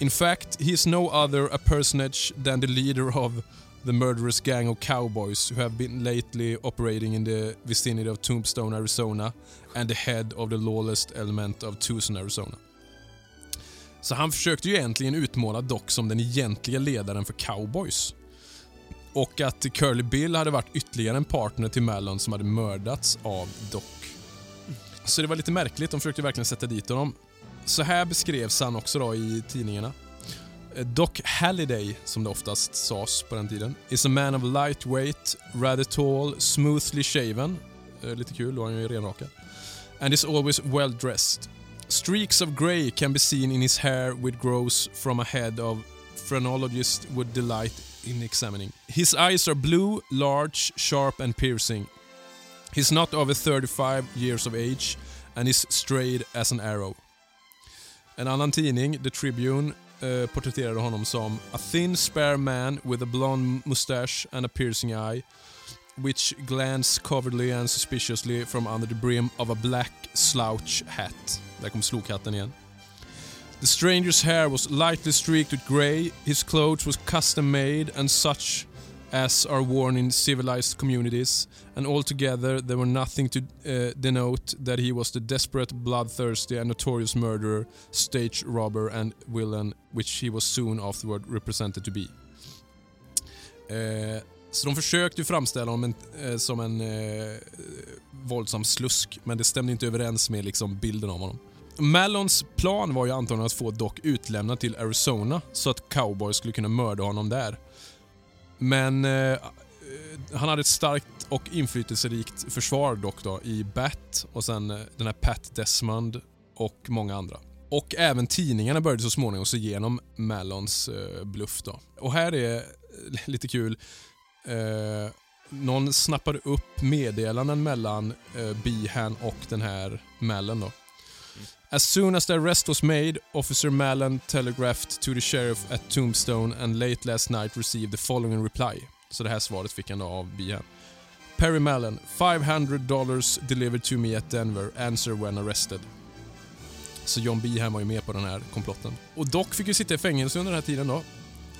In fact, he is no other a personage than the leader of the murderous gang of cowboys who have been lately operating in the vicinity of Tombstone, Arizona and the head of the lawless element of Tucson, Arizona. Så han försökte ju egentligen utmåla Doc som den egentliga ledaren för cowboys. Och att Curly Bill hade varit ytterligare en partner till Mallon som hade mördats av Doc. Så det var lite märkligt, de försökte verkligen sätta dit honom. Så här beskrevs han också då i tidningarna. Doc Halliday, som det oftast sades på den tiden, is a man of lightweight, rather tall, smoothly shaven. Eh, lite kul, då är han ju renrakad. And is always well dressed. Streaks of grey can be seen in his hair which grows from a head of phrenologist would delight in examining. His eyes are blue, large, sharp and piercing. He's not over 35 years of age and is straight as an arrow. En annan tidning, The Tribune, eh, porträtterade honom som a thin spare man with a blond mustache and a piercing eye which glanced covertly and suspiciously from under the brim of a black slouch hat. Där kom slokhatten igen. The stranger's hair was lightly streaked with grey, his clothes was custom made and such as are worn in civilized communities, and altogether there were nothing to uh, denote that he was the desperate, bloodthirsty and notorious murderer, stage robber and villain which he was soon afterward represented to be. Eh, så de försökte ju framställa honom en, eh, som en eh, våldsam slusk, men det stämde inte överens med liksom, bilden av honom. Mallons plan var ju antagligen att få Doc utlämnad till Arizona så att cowboys skulle kunna mörda honom där. Men eh, eh, han hade ett starkt och inflytelserikt försvar dock då i Bat och sen eh, den här Pat Desmond och många andra. Och även tidningarna började så småningom se igenom Mallons eh, bluff. Då. Och här är eh, lite kul. Eh, någon snappade upp meddelanden mellan eh, Behan och den här Mallon. Då. As soon as the arrest was made, Officer Mallon telegraphed to the sheriff at Tombstone and late last night received the following reply. Så det här svaret fick han av Behan. Perry Mallon, 500 dollars delivered to me at Denver. Answer when arrested. Så John Behan var ju med på den här komplotten. Och Doc fick ju sitta i fängelse under den här tiden då.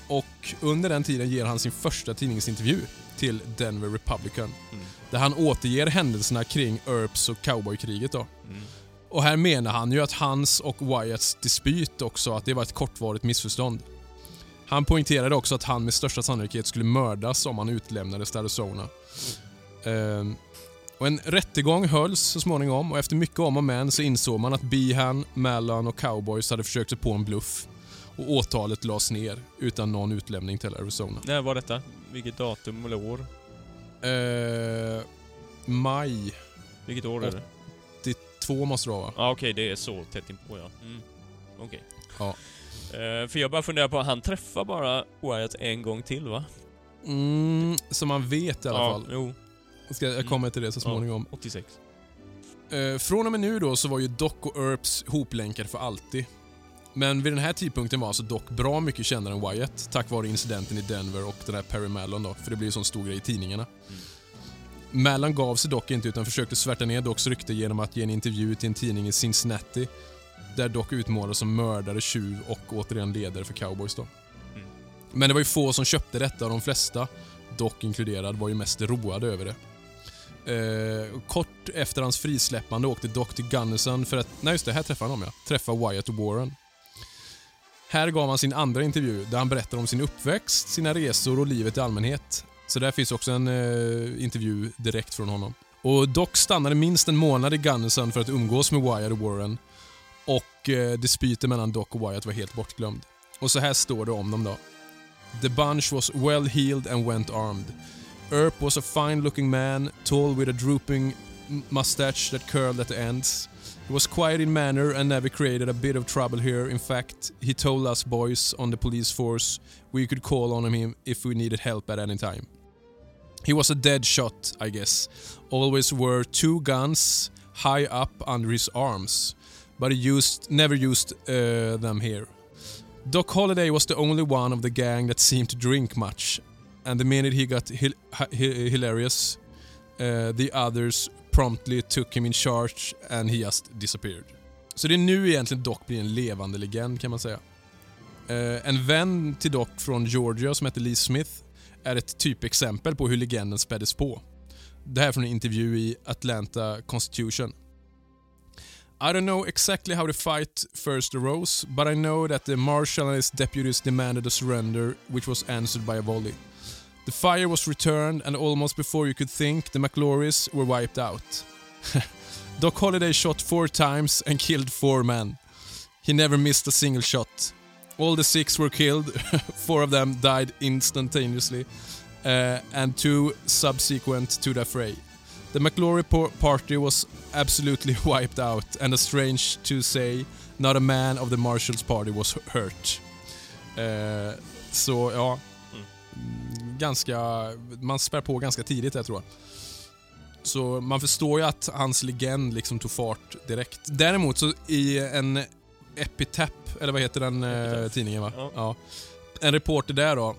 och under den tiden ger han sin första tidningsintervju till Denver Republican. Mm. Där han återger händelserna kring Earps och cowboykriget. Då. Mm. Och här menar han ju att hans och Wyatts dispyt också, att det var ett kortvarigt missförstånd. Han poängterade också att han med största sannolikhet skulle mördas om han utlämnades till Arizona. Ehm, och en rättegång hölls så småningom och efter mycket om och men så insåg man att Behan, Mallan och Cowboys hade försökt sig på en bluff. Och åtalet lades ner utan någon utlämning till Arizona. När var detta? Vilket datum eller år? Ehm, maj Vilket år är det? 82 måste det vara va? Ja, okej, det är så tätt inpå ja. Mm. Okej. Ja. Eh, för jag bara funderar på, han träffar bara Wyatt en gång till va? Mm, som man vet i alla ja, fall. Jo, Ska, jag kommer till det så småningom. 86. Eh, från och med nu då så var ju Doc och Earps hoplänkade för alltid. Men vid den här tidpunkten var alltså Doc bra mycket kändare än Wyatt tack vare incidenten i Denver och den där Perry Mallon då, för det blev ju sån stor grej i tidningarna. Mm. Mallon gav sig dock inte utan försökte svärta ner Docs rykte genom att ge en intervju till en tidning i Cincinnati där Doc utmålades som mördare, tjuv och återigen ledare för cowboys då. Mm. Men det var ju få som köpte detta och de flesta, Doc inkluderad, var ju mest roade över det. Eh, kort efter hans frisläppande åkte Doc till Gunnison för att, nej just det, här träffade han dem ja, träffa Wyatt och Warren. Här gav han sin andra intervju där han berättar om sin uppväxt, sina resor och livet i allmänhet. Så där finns också en eh, intervju direkt från honom. Och Dock stannade minst en månad i Gunnison för att umgås med Wyatt och Warren. Och eh, dispyten mellan Doc och Wyatt var helt bortglömd. Och så här står det om dem då. The bunch was well heeled and went armed. Earp was a fine looking man, tall with a drooping mustache that curled at the ends. He was quiet in manner and never created a bit of trouble here. In fact, he told us boys on the police force we could call on him if we needed help at any time. He was a dead shot, I guess. Always wore two guns high up under his arms, but he used never used uh, them here. Doc Holliday was the only one of the gang that seemed to drink much, and the minute he got hil- hi- hilarious, uh, the others promptly took him in charge and he just disappeared. Så det är nu egentligen Doc blir en levande legend kan man säga. Uh, en vän till Doc från Georgia som heter Lee Smith är ett typexempel på hur legenden späddes på. Det här är från en intervju i Atlanta Constitution. I don't know exactly how the fight first arose, but I know that the marshal and his deputies demanded a surrender, which was answered by a volley. The fire was returned, and almost before you could think, the McLaurys were wiped out. Doc Holliday shot four times and killed four men. He never missed a single shot. All the six were killed, four of them died instantaneously, uh, and two subsequent to the fray. The McLaury party was absolutely wiped out, and a strange to say, not a man of the Marshalls party was hurt. Uh, så ja, mm, ganska, man spär på ganska tidigt där tror jag. Så man förstår ju att hans legend liksom tog fart direkt. Däremot så i en Epitap, eller vad heter den eh, tidningen va? Ja. En reporter där då.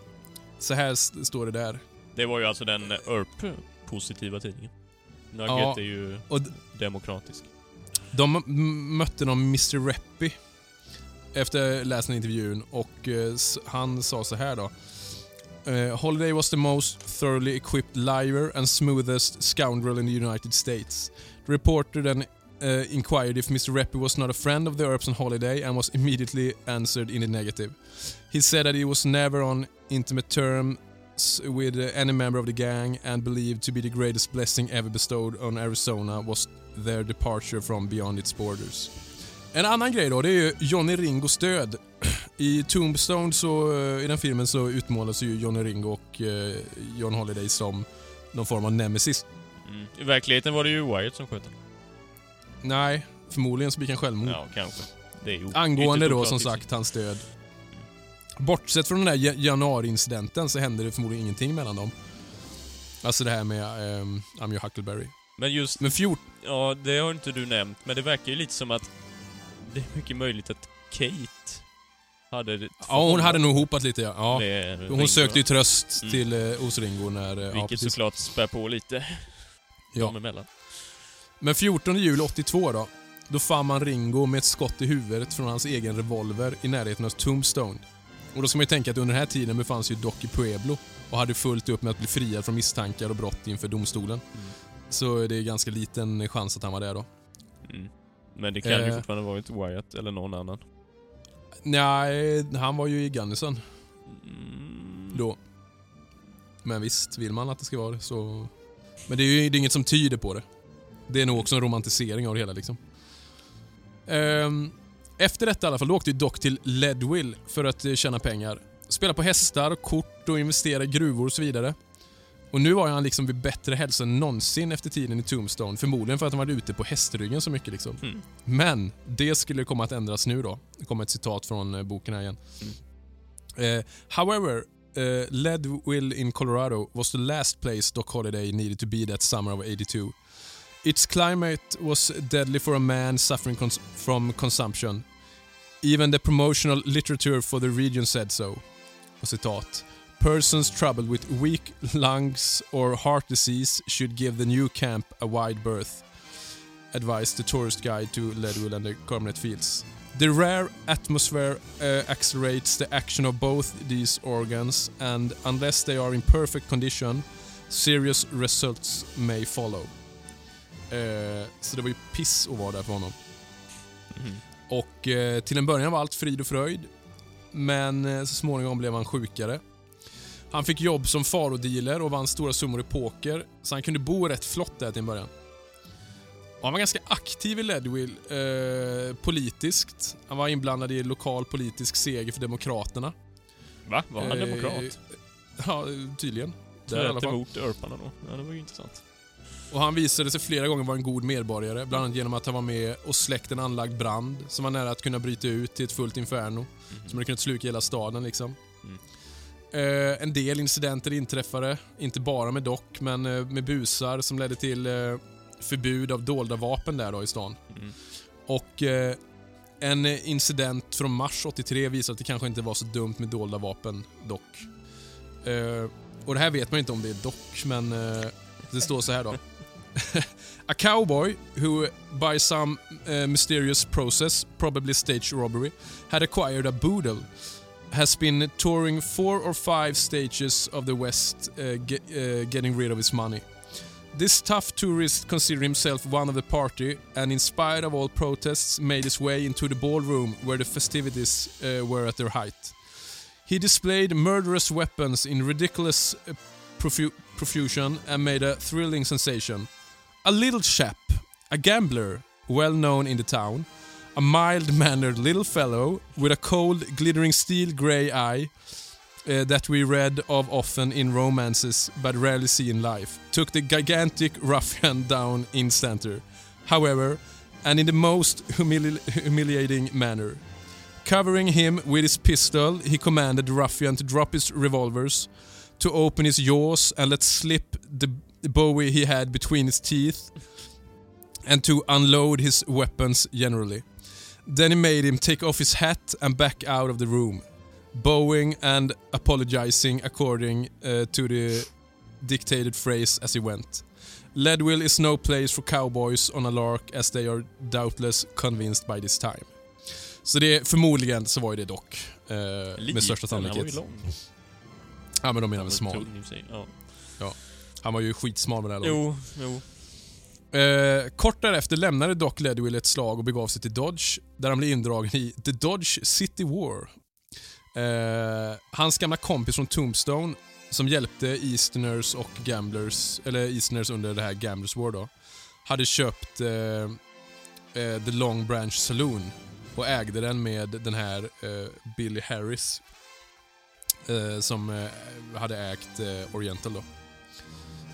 Så här står det där. Det var ju alltså den ERP-positiva tidningen. Nugget Ja. är ju Och demokratisk. De mötte någon Mr. Reppy efter läsningen av intervjun och eh, han sa så här då. Eh, Holiday was the most thoroughly equipped liar and smoothest scoundrel in the United States. The reporter then uh, inquired if Mr. Reppy was not a friend of the Earps on Holiday and was immediately answered in the negative. He said that he was never on intimate terms with uh, any member of the gang and believed to be the greatest blessing ever bestowed on Arizona was their departure from beyond its borders. En annan grej då, det är ju Johnny Ringos död. I Tombstone, så, eh, i den filmen, så utmålas ju Johnny Ringo och eh, John Holiday som någon form av nemesis. Mm. I verkligheten var det ju Wyatt som sköt honom. Nej, förmodligen så begick han självmord. Ja, kanske. Det är Angående då som sagt hans död. Bortsett från den där ja- januari-incidenten så hände det förmodligen ingenting mellan dem. Alltså det här med um, I'm your Huckleberry. Men just, Men fjort... ja, det har inte du nämnt, men det verkar ju lite som att det är mycket möjligt att Kate hade... Ja, hon hade nog hopat lite ja. ja. Hon Ringo, sökte ju tröst Mm. till eh, hos Ringo när... eh, ja, Vilket precis. såklart spär på lite Ja. emellan. Men 14 juli 82 då, då fann man Ringo med ett skott i huvudet från hans egen revolver i närheten av Tombstone. Och då ska man ju tänka att under den här tiden befann sig ju Doc i Pueblo och hade fullt upp med att bli friad från misstankar och brott inför domstolen. Mm. Så det är ganska liten chans att han var där då. Mm. Men det kan ju Eh. fortfarande varit Wyatt eller någon annan. Nej, han var ju i Gunnison Mm. då. Men visst, vill man att det ska vara det så... Men det är ju det är inget som tyder på det. Det är nog också en romantisering av det hela liksom. Ehm, efter detta i alla fall, då åkte ju Doc till Leadville för att eh, tjäna pengar. Spela på hästar, kort och investera i gruvor och så vidare. Och nu var han liksom vid bättre hälsa än någonsin efter tiden i Tombstone. Förmodligen för att han varit ute på hästryggen så mycket liksom. Mm. Men det skulle komma att ändras nu då. Det kommer ett citat från eh, boken här igen. Eh, however, uh, Leadville in Colorado was the last place Doc Holliday needed to be that summer of 82. Its climate was deadly for a man suffering cons- from consumption. Even the promotional literature for the region said so. Och citat. Persons troubled with weak lungs or heart disease should give the new camp a wide berth. Advised the tourist guide to Leadville and the Carbonet Fields. The rare atmosphere uh, accelerates the action of both these organs and unless they are in perfect condition, serious results may follow. Eh, så det var ju piss att vara där för honom. Mhm. Och eh, till en början var allt frid och fröjd. Men eh, så småningom blev han sjukare. Han fick jobb som farodealer och vann stora summor i poker, så han kunde bo rätt flott där till en början. Och han var ganska aktiv i Leadville eh, politiskt. Han var inblandad i lokal politisk seger för Demokraterna. Va? Var han Eh, demokrat? Ja, tydligen. Där emot örparna då? Ja, det var ju intressant. Och han visade sig flera gånger vara en god medborgare, bland annat genom att han var med och släckte en anlagd brand som var nära att kunna bryta ut till ett fullt inferno. Som hade kunnat sluka hela staden liksom. Mm. Eh, en del incidenter inträffade, inte bara med Doc, men eh, med busar som ledde till eh, förbud av dolda vapen där då i stan. Mm. Och eh, en incident från mars 83 visar att det kanske inte var så dumt med dolda vapen dock. Eh, och det här vet man inte om det är dock, men eh, det står så här då. A cowboy who, by some uh, mysterious process, probably stage robbery, had acquired a boodle, has been touring four or five stages of the West, uh, ge- uh, getting rid of his money. This tough tourist considered himself one of the party and in spite of all protests made his way into the ballroom where the festivities uh, were at their height. He displayed murderous weapons in ridiculous uh, profu- profusion and made a thrilling sensation. A little chap, a gambler, well known in the town, a mild-mannered little fellow with a cold, glittering steel grey eye uh, that we read of often in romances but rarely see in life, took the gigantic ruffian down in center, However, and in the most humili- humiliating manner. Covering him with his pistol, he commanded the ruffian to drop his revolvers, to open his jaws and let slip the bowie he had between his teeth, and to unload his weapons generally. Then he made him take off his hat and back out of the room, bowing and apologizing according uh, to the dictated phrase as he went. Leadville is no place for cowboys on a lark as they are doubtless convinced by this time. Så det, förmodligen så var ju det dock. Eh, med största Han var ju sannolikhet. lång. Ja men de menar väl smal. tung sig, Ja. Han var ju skitsmal med det här laget. Jo, jo. Eh, kort därefter lämnade Doc Leadville ett slag och begav sig till Dodge, där han blev indragen i The Dodge City War. Eh, hans gamla kompis från Tombstone, som hjälpte Easterners och Gamblers, eller Easterners under det här Gamblers War då, hade köpt eh, eh, The Long Branch Saloon och ägde den med den här eh, Billy Harris eh, som hade ägt Oriental då.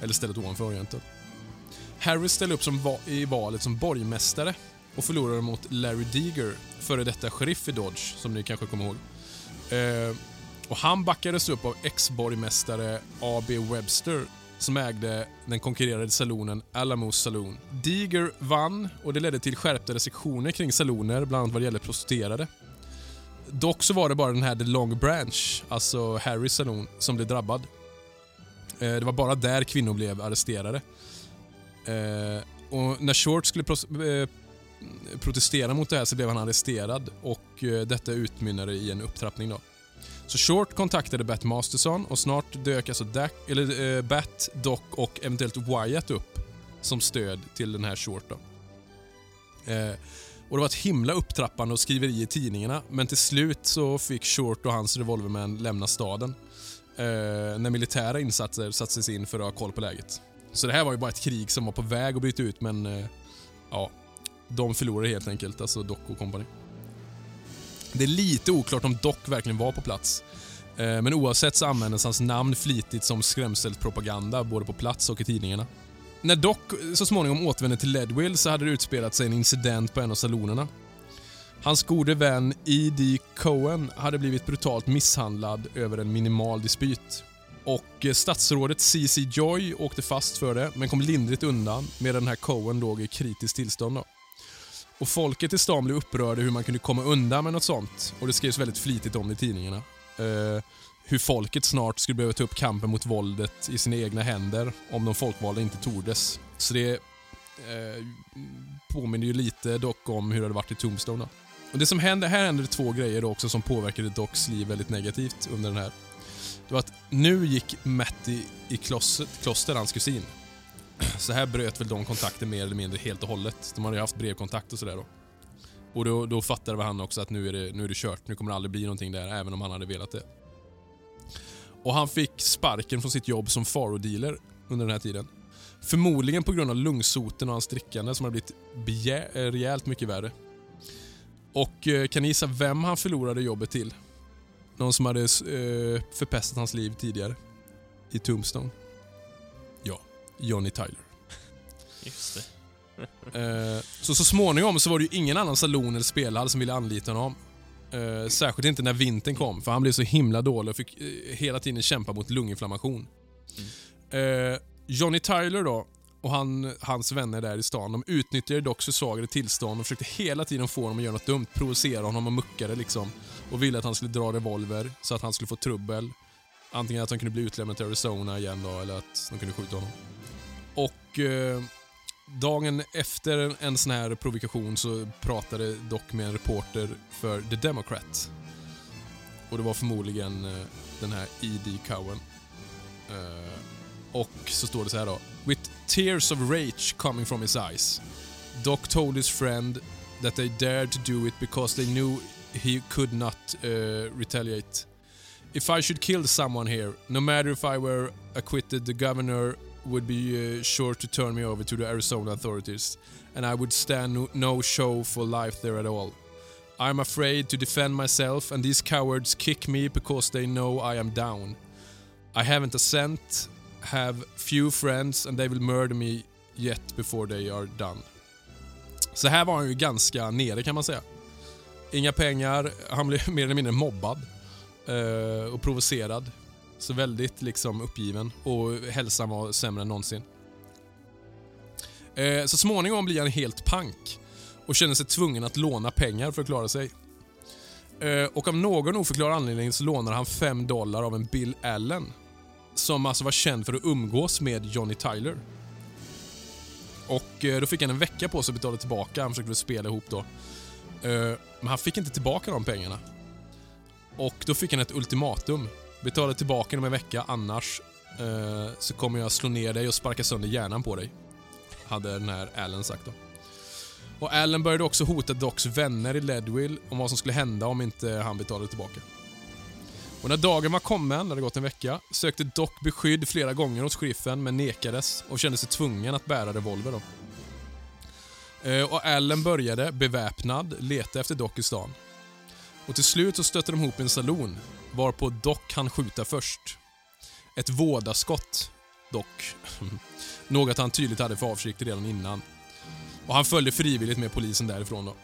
Eller stället ovanför orienten. Harris ställde upp som va- i valet som borgmästare och förlorade mot Larry Deeger, före detta sheriff i Dodge, som ni kanske kommer ihåg. Eh, och han backades upp av ex-borgmästare A.B. Webster som ägde den konkurrerande salonen Alamos Saloon. Deeger vann och det ledde till skärpta restriktioner kring saloner, bland annat vad det gäller prostituerade. Dock så var det bara den här The Long Branch, alltså Harrys salon, som blev drabbad. Eh, det var bara där kvinnor blev arresterade. Eh, och när Short skulle eh, protestera mot det här så blev han arresterad och detta utmynnade i en upptrappning. Då. Så Short kontaktade Bat Masterson och snart dök alltså Dak, eller, eh, Bat, Doc och eventuellt Wyatt upp som stöd till den här Short. Då. Eh, och Det var ett himla upptrappande och skriveri i tidningarna men till slut så fick Short och hans revolvermän lämna staden Eh, när militära insatser sattes in för att ha koll på läget. Så det här var ju bara ett krig som var på väg att bryta ut men eh, ja, de förlorade helt enkelt, alltså Doc och kompani. Det är lite oklart om Doc verkligen var på plats. Eh, Men oavsett så användes hans namn flitigt som skrämselpropaganda både på plats och i tidningarna. När Doc så småningom återvände till Ledwill så hade det utspelat sig en incident på en av salonerna. Hans gode vän E.D. Cohen hade blivit brutalt misshandlad över en minimal dispyt. Och eh, statsrådet C.C. Joy åkte fast för det, men kom lindrigt undan medan den här Cohen låg i kritiskt tillstånd. Då. Och folket i stan blev upprörda hur man kunde komma undan med något sånt. Och det skrevs väldigt flitigt om det i tidningarna. Eh, hur folket snart skulle behöva ta upp kampen mot våldet i sina egna händer om de folkvalda inte tordes. Så det eh, påminner ju lite dock om hur det hade varit i Tombstone. Då. Och det som händer, här händer det två grejer också som påverkade Docs liv väldigt negativt under den här. Det var att nu gick Matti i kloster, kloster hans kusin. Så här bröt väl de kontakten mer eller mindre helt och hållet. De hade ju haft brevkontakt och sådär då. Och då, då fattade väl han också att nu är, det, nu är det kört. Nu kommer det aldrig bli någonting där, även om han hade velat det. Och han fick sparken från sitt jobb som farodealer under den här tiden. Förmodligen på grund av lungsoten och hans drickande som hade blivit eh, rejält mycket värre. Och eh, kan ni gissa vem han förlorade jobbet till? Någon som hade eh, förpestat hans liv tidigare. I Tombstone. Ja, Johnny Tyler. Just det. Eh, så så småningom så var det ju ingen annan salon eller spelhall som ville anlita honom. Särskilt inte när vintern kom, för han blev så himla dålig och fick hela tiden kämpa mot lunginflammation. Eh, Johnny Tyler då, och han, hans vänner där i stan, de utnyttjade dock försvagade tillstånd och försökte hela tiden få honom att göra något dumt, provocera honom och muckade liksom. Och ville att han skulle dra revolver så att han skulle få trubbel. Antingen att han kunde bli utlämnad till Arizona igen då, eller att de kunde skjuta honom. Och eh, dagen efter en- en sån här provokation så pratade dock med en reporter för The Democrat. Och det var förmodligen eh, den här E.D. Cowen. Eh, och så står det så här då. With tears of rage coming from his eyes. Doc told his friend that they dared to do it because they knew he could not uh, retaliate. If I should kill someone here, no matter if I were acquitted, the governor would be uh, sure to turn me over to the Arizona authorities, and I would stand no, no show for life there at all. I'm afraid to defend myself, and these cowards kick me because they know I am down. I haven't a cent, have few friends, and they will murder me yet before they are done. Så här var han ju ganska nere kan man säga. Inga pengar, han blev mer eller mindre mobbad eh, och provocerad. Så väldigt liksom uppgiven och hälsan var sämre än någonsin. Eh, så småningom blir han helt pank och känner sig tvungen att låna pengar för att klara sig. Eh, och av någon oförklarad anledning så lånar han 5 dollar av en Bill Allen som alltså var känd för att umgås med Johnny Tyler. Och eh, då fick han en vecka på sig att betala tillbaka. Han försökte väl spela ihop då. Eh, men han fick inte tillbaka de pengarna. Och då fick han ett ultimatum. Betala tillbaka dem en vecka, annars eh, så kommer jag slå ner dig och sparka sönder hjärnan på dig. Hade den här Allen sagt då. Och Allen började också hota Docs vänner i Ledwill om vad som skulle hända om inte han betalade tillbaka. Och när dagen var kommen, det hade gått en vecka, sökte Doc beskydd flera gånger hos sheriffen men nekades och kände sig tvungen att bära revolver då. Eh, och Allen började, beväpnad, leta efter Doc i stan. Och till slut så stötte de ihop i en saloon, varpå Doc han skjuta först. Ett vådaskott, dock. Något han tydligt hade för avsikt redan innan. Och han följde frivilligt med polisen därifrån då.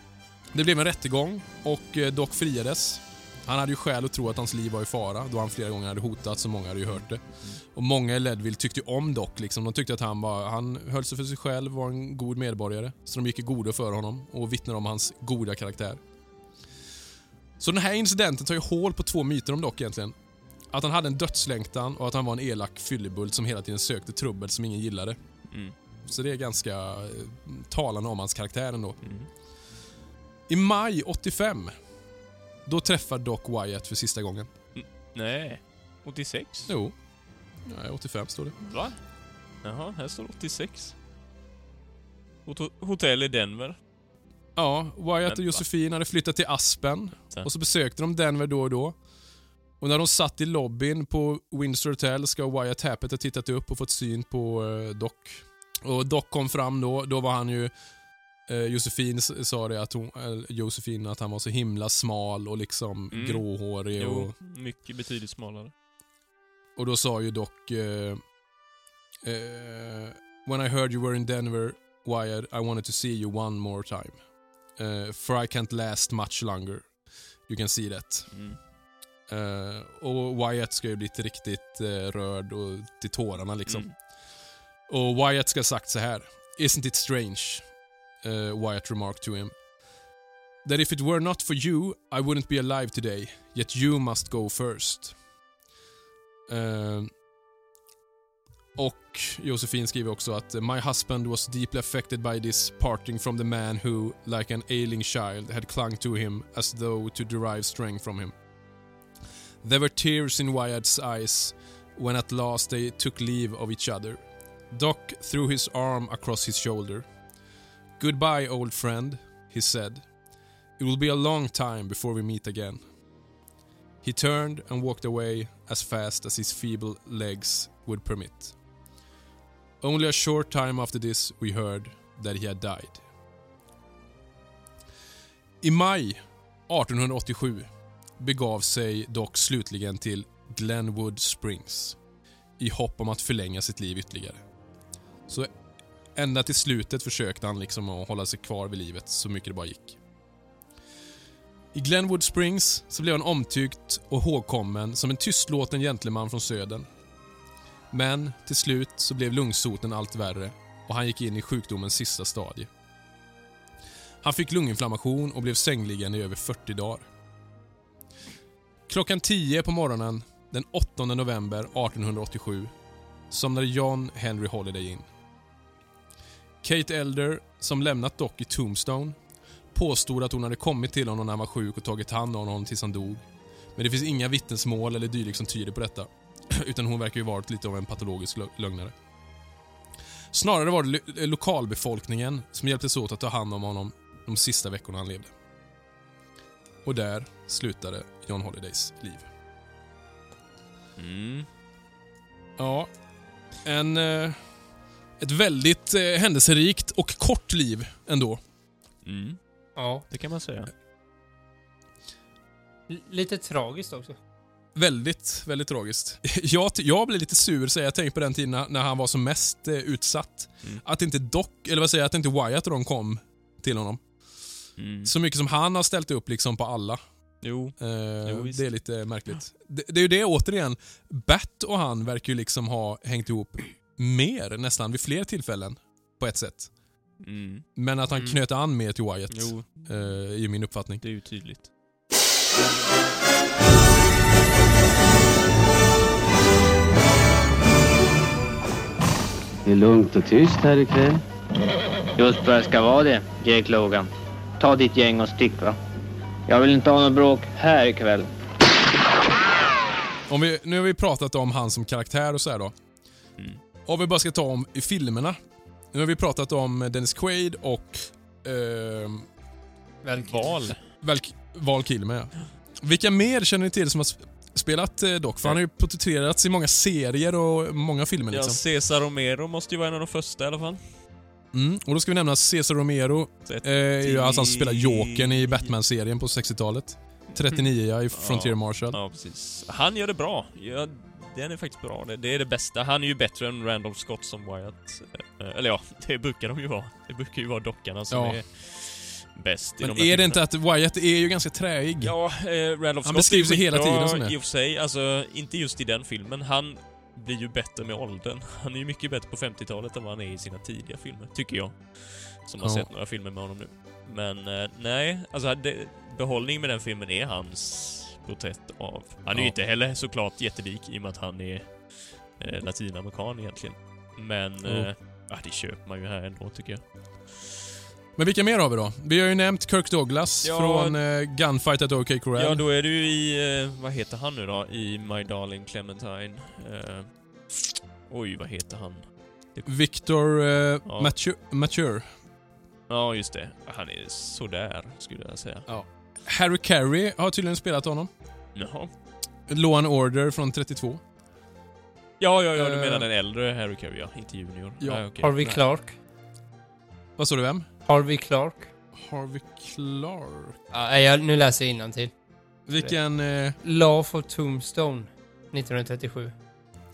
Det blev en rättegång och eh, Dock Doc friades. Han hade ju skäl att tro att hans liv var i fara då han flera gånger hade hotats och många hade ju hört det. Och många i Leadville tyckte om Doc liksom. De tyckte att han var, han höll sig för sig själv, var en god medborgare. Så de gick i godo för honom och vittnade om hans goda karaktär. Så den här incidenten tar ju hål på två myter om Doc egentligen. Att han hade en dödslängtan och att han var en elak fyllebult som hela tiden sökte trubbel som ingen gillade. Mm. Så det är ganska eh, talande om hans karaktär ändå. Mm. I maj 85, då träffar Doc Wyatt för sista gången. Mm. Nej. 86? Jo. Nej, 85 står det. Va? Jaha, här står 86. Hot- hotell i Denver. Ja, Wyatt och? Josefin hade flyttat till Aspen och så besökte de Denver då och då. Och när de satt i lobbyn på Windsor Hotel ska Wyatt Happett ha tittat upp och fått syn på eh, Doc. Och Doc kom fram då, då var han ju... Eh, Josefin sa det att hon, Josefin att han var så himla smal och liksom Mm. gråhårig. Och, Jo, mycket betydligt smalare. och då sa ju Doc... Eh, eh, When I heard you were in Denver, Wyatt, I wanted to see you one more time. Eh, for I can't last much longer. You can see that. Mm. Eh, och Wyatt ska ju blivit riktigt eh, rörd och till tårarna liksom. Mm. Och Wyatt ska ha sagt så här. Isn't it strange? Uh, Wyatt remarked to him. That if it were not for you, I wouldn't be alive today. Yet you must go first. Eh, och Josefin skriver också att My husband was deeply affected by this parting from the man who, like an ailing child, had clung to him as though to derive strength from him. There were tears in Wyatt's eyes when at last they took leave of each other. Doc threw his arm across his shoulder. Goodbye, old friend, he said. It will be a long time before we meet again. He turned and walked away as fast as his feeble legs would permit. Only a short time after this we heard that he had died. I maj 1887 begav sig dock slutligen till Glenwood Springs i hopp om att förlänga sitt liv ytterligare. Så ända till slutet försökte han liksom att hålla sig kvar vid livet så mycket det bara gick. I Glenwood Springs så blev han omtyckt och hågkommen som en tystlåten gentleman från södern. Men till slut så blev lungsoten allt värre och han gick in i sjukdomens sista stadie. Han fick lunginflammation och blev sängliggande i över 40 dagar. Klockan 10 på morgonen den 8 november 1887 somnade John Henry Holiday in. Kate Elder, som lämnat Doc i Tombstone, påstod att hon hade kommit till honom när han var sjuk och tagit hand om honom tills han dog. Men det finns inga vittnesmål eller dylikt som tyder på detta. Utan hon verkar ju varit lite av en patologisk lö- lögnare. Snarare var det lo- lokalbefolkningen som hjälptes åt att ta hand om honom de sista veckorna han levde. Och där slutade John Holidays liv. Mm. Ja, en... Eh, ett väldigt eh, händelserikt och kort liv ändå. Mm. Ja. Det kan man säga. L- lite tragiskt också. Väldigt, väldigt tragiskt. Jag, jag blev lite sur, säger jag, tänker på den tiden när, när han var som mest eh, utsatt. Mm. Att inte Doc, eller vad säger jag, att inte Wyatt och de kom till honom. Mm. Så mycket som han har ställt upp liksom på alla. Jo. Eh, Jo, det är lite märkligt. Det, det är ju det återigen, Bat och han verkar ju liksom ha hängt ihop mer nästan vid fler tillfällen. På ett sätt. Mm. Men att han Mm. knöt an mer till Wyatt. Jo, Eh, är min uppfattning. det är ju tydligt. Det är lugnt och tyst här ikväll. Just vad det ska vara det, Jake Logan. Ta ditt gäng och stick va. Jag vill inte ha något bråk här ikväll. Om vi, nu har vi pratat om han som karaktär och så här då. Mm. Om vi bara ska ta om i filmerna. Nu har vi pratat om Dennis Quaid och Väl Val. Val, Val Kilmer. Ja. Vilka mer känner ni till som har sp- spelat eh, Doc? För han har ju porträtterats i många serier och många filmer. Ja, Liksom. Cesar Romero måste ju vara en av de första i alla fall. Mm. Och då ska vi nämna Cesar Romero. Eh, är ju alltså han spelar Jokern i Batman-serien på 60-talet. 39 ja, i Frontier Ja. Marshal. Ja, precis. Han gör det bra. Ja, den är faktiskt bra. Det, är det bästa. Han är ju bättre än Randolph Scott som Wyatt. Eh, Eller ja, det brukar de ju vara. Det brukar ju vara dockarna som Ja. är bäst Men de är det inte att Wyatt är ju ganska träig? Ja, eh, Randolph Han Scott beskrivs är ju hela tiden som det. i och för sig. Alltså, inte just i den filmen. Han blir ju bättre med åldern. Han är ju mycket bättre på 50-talet än vad han är i sina tidiga filmer, tycker jag. Som har Ja. sett några filmer med honom nu. Men eh, nej, alltså det, behållningen med den filmen är hans porträtt av... Han är ju Ja. inte heller såklart jättelik i och med att han är eh, latinamerikan egentligen. Men Jo. eh, ja, det köper man ju här ändå tycker jag. Men vilka mer har vi då? Vi har ju nämnt Kirk Douglas Ja. från eh, Gunfight at OK Corral. Ja, då är du i, eh, vad heter han nu då? I My Darling Clementine. Eh, oj, vad heter han? Victor eh, Ja. Mature, Mature. Ja, just det. Han är sådär, skulle jag säga. Harry Carey har tydligen spelat honom. Jaha. Law and Order från 32. Ja, ja, ja, du Eh. menar den äldre Harry Carey, ja. Inte junior. Ja. Nej, okej. Harvey nej. Clark. Vad sa du, vem? Harvey Clark. Harvey Clark. Ja, jag, nu läser jag innantill. Vilken... Eh, Law for Tombstone. 1937.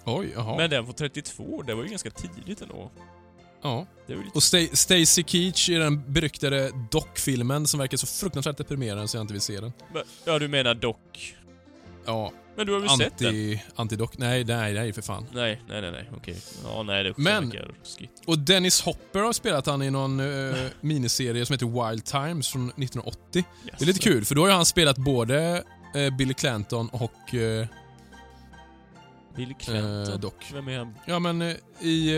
oj, jaha. Men den på 32, det var ju ganska tidigt ändå. Ja. Och Sta- Stacy Keach i den beryktade dockfilmen som verkar så fruktansvärt deprimerande så jag inte vill se den. Ja, du menar Doc. Ja, Men du har väl sett den? anti, anti-dock. Nej, nej, nej för fan. Nej, nej, nej, nej, okej. Ja, nej, det är Men-. Och Dennis Hopper har spelat han i någon eh, miniserie som heter Wild Times från 1980. Det är lite kul, för då har han spelat både eh, Billy Clanton och eh, Billy Clanton. eh, Doc. Vem är han? Ja, men eh, i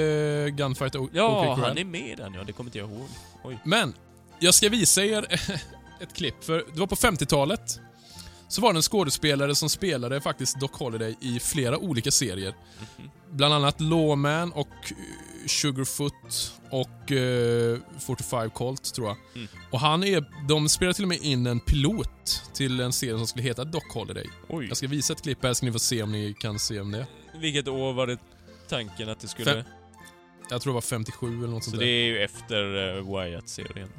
eh, Gunfight o- Ja, OK han är med i den ja. Det kommer inte jag ihåg. Oj. Men, jag ska visa er ett klipp. För det var på 50-talet. Så var det en skådespelare som spelade faktiskt Doc Holliday i flera olika serier. Mhm. Bland annat Lawman och Sugarfoot och eh, 45 Colt, tror jag. Mm. Och han är, de spelade till och med in en pilot till en serie som skulle heta Doc Holliday. Oj. Jag ska visa ett klipp här så ni får se om ni kan se om det. Vilket år var det tanken att det skulle... Fem- Jag tror det var 57 eller något Så sånt det där. är ju efter uh, Wyatt-serien.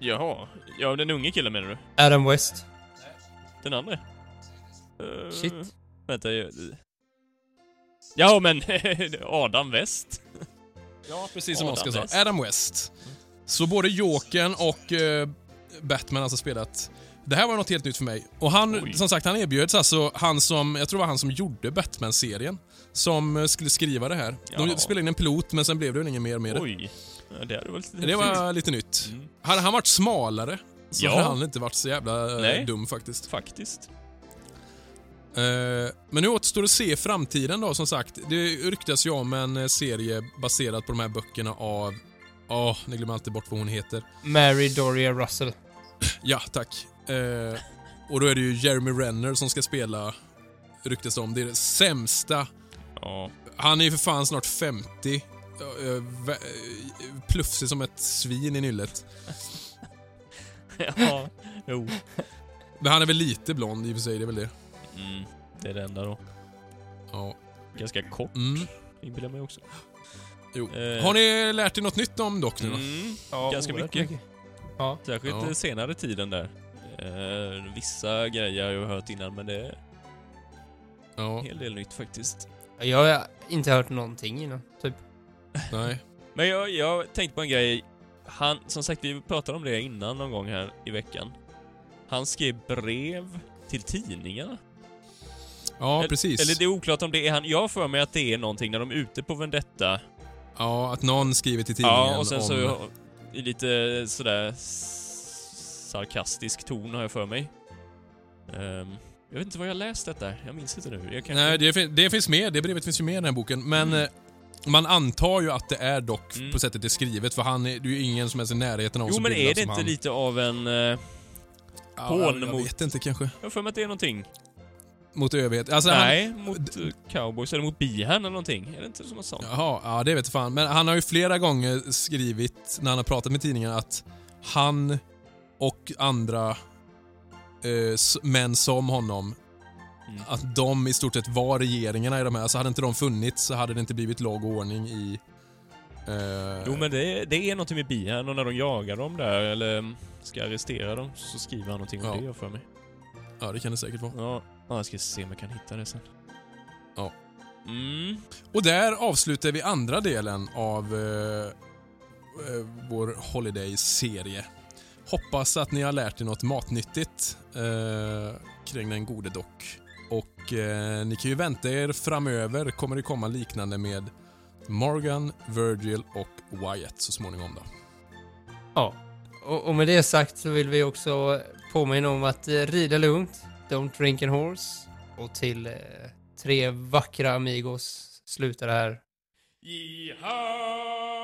Jaha. Ja, den unge killen menar du? Adam West. Den andra? Eh, Shit. Vänta, jag... Ja, men Adam West. Ja, precis som Adam Oscar sa. West. Adam West. Så både Jokern och eh, Batman har alltså spelat. Det här var något helt nytt för mig. Och han, Oj. som sagt, han erbjöds alltså, han som, jag tror det var han som gjorde Batman-serien, som eh, skulle skriva det här. De spelade in en pilot, men sen blev det väl inget mer med det. Oj. Ja, det hade varit lite Det var lite nytt. Mm. Hade han varit smalare så Ja. hade han inte varit så jävla eh, Nej. dum faktiskt. Faktiskt. Eh, men nu återstår det att se framtiden då, som sagt. Det ryktas ju om en eh, serie baserad på de här böckerna av... Ja, ni glömmer alltid bort vad hon heter. Mary Doria Russell. Ja, tack. Eh, och då är det ju Jeremy Renner som ska spela, ryktas om. Det är det sämsta. Ja. Han är ju för fan snart 50. Uh, vä- eh, plufsig som ett svin i nyllet. ja. Jo. Men han är väl lite blond i och för sig, det är väl det. Mm. Det är det enda då. Ja. Ganska kort, Mm. inbillar mig också. Jo. Eh. Har ni lärt er något nytt om Doc nu då? Mm. Ja, Ganska oerhört mycket. Ja. Särskilt ja. senare tiden där. Eh, vissa grejer har jag hört innan, men det är Ja, en hel del nytt faktiskt. Jag har inte hört någonting innan, typ. nej. Men jag, jag tänkte på en grej. Han, som sagt, vi pratade om det innan någon gång här i veckan. Han skrev brev till tidningarna. Ja, Eller- precis. Eller det är oklart om det är han. Jag har för mig att det är någonting när de är ute på Vendetta. Ja, att någon skriver till tidningen Ja, och sen om... så i lite sådär sarkastisk ton har jag för mig. Ehm, jag vet inte vad jag läst detta. Jag minns inte nu. Kanske... Nej, det, det finns med. Det brevet finns ju med i den här boken. Men Mm. eh, man antar ju att det är dock Mm. på sättet det är skrivet, för han är, det är ju ingen som är i närheten av Jo, men är det inte han. lite av en... Uh, Ja, hån jag, jag vet inte kanske. jag har för mig att det är någonting. Mot överhet. Alltså, han, Nej, mot uh, cowboys eller mot bihan eller någonting. Är det inte som något sånt? Jaha, ja det vet fan. Men han har ju flera gånger skrivit, när han har pratat med tidningen, att han och andra eh, män som honom, Mm. att de i stort sett var regeringarna i de här. Alltså hade inte de funnits så hade det inte blivit lag och ordning i... Eh, Jo, men det, det är någonting med bihan och när de jagar dem där eller ska arrestera dem så skriver han någonting om Ja. det, jag för mig. Ja, det kan det säkert vara. Ja, ja, jag ska se om jag kan hitta det sen. Ja. Mm. Och där avslutar vi andra delen av eh, eh, vår Holiday-serie. Hoppas att ni har lärt er något matnyttigt eh, kring den gode dock. Och eh, ni kan ju vänta er framöver kommer det komma liknande med Morgan, Virgil och Wyatt så småningom då. Ja. Och, och med det sagt så vill vi också påminna om att eh, rida lugnt, don't drink and horse. Och till eh, tre vackra amigos slutar det här. Yeehaw!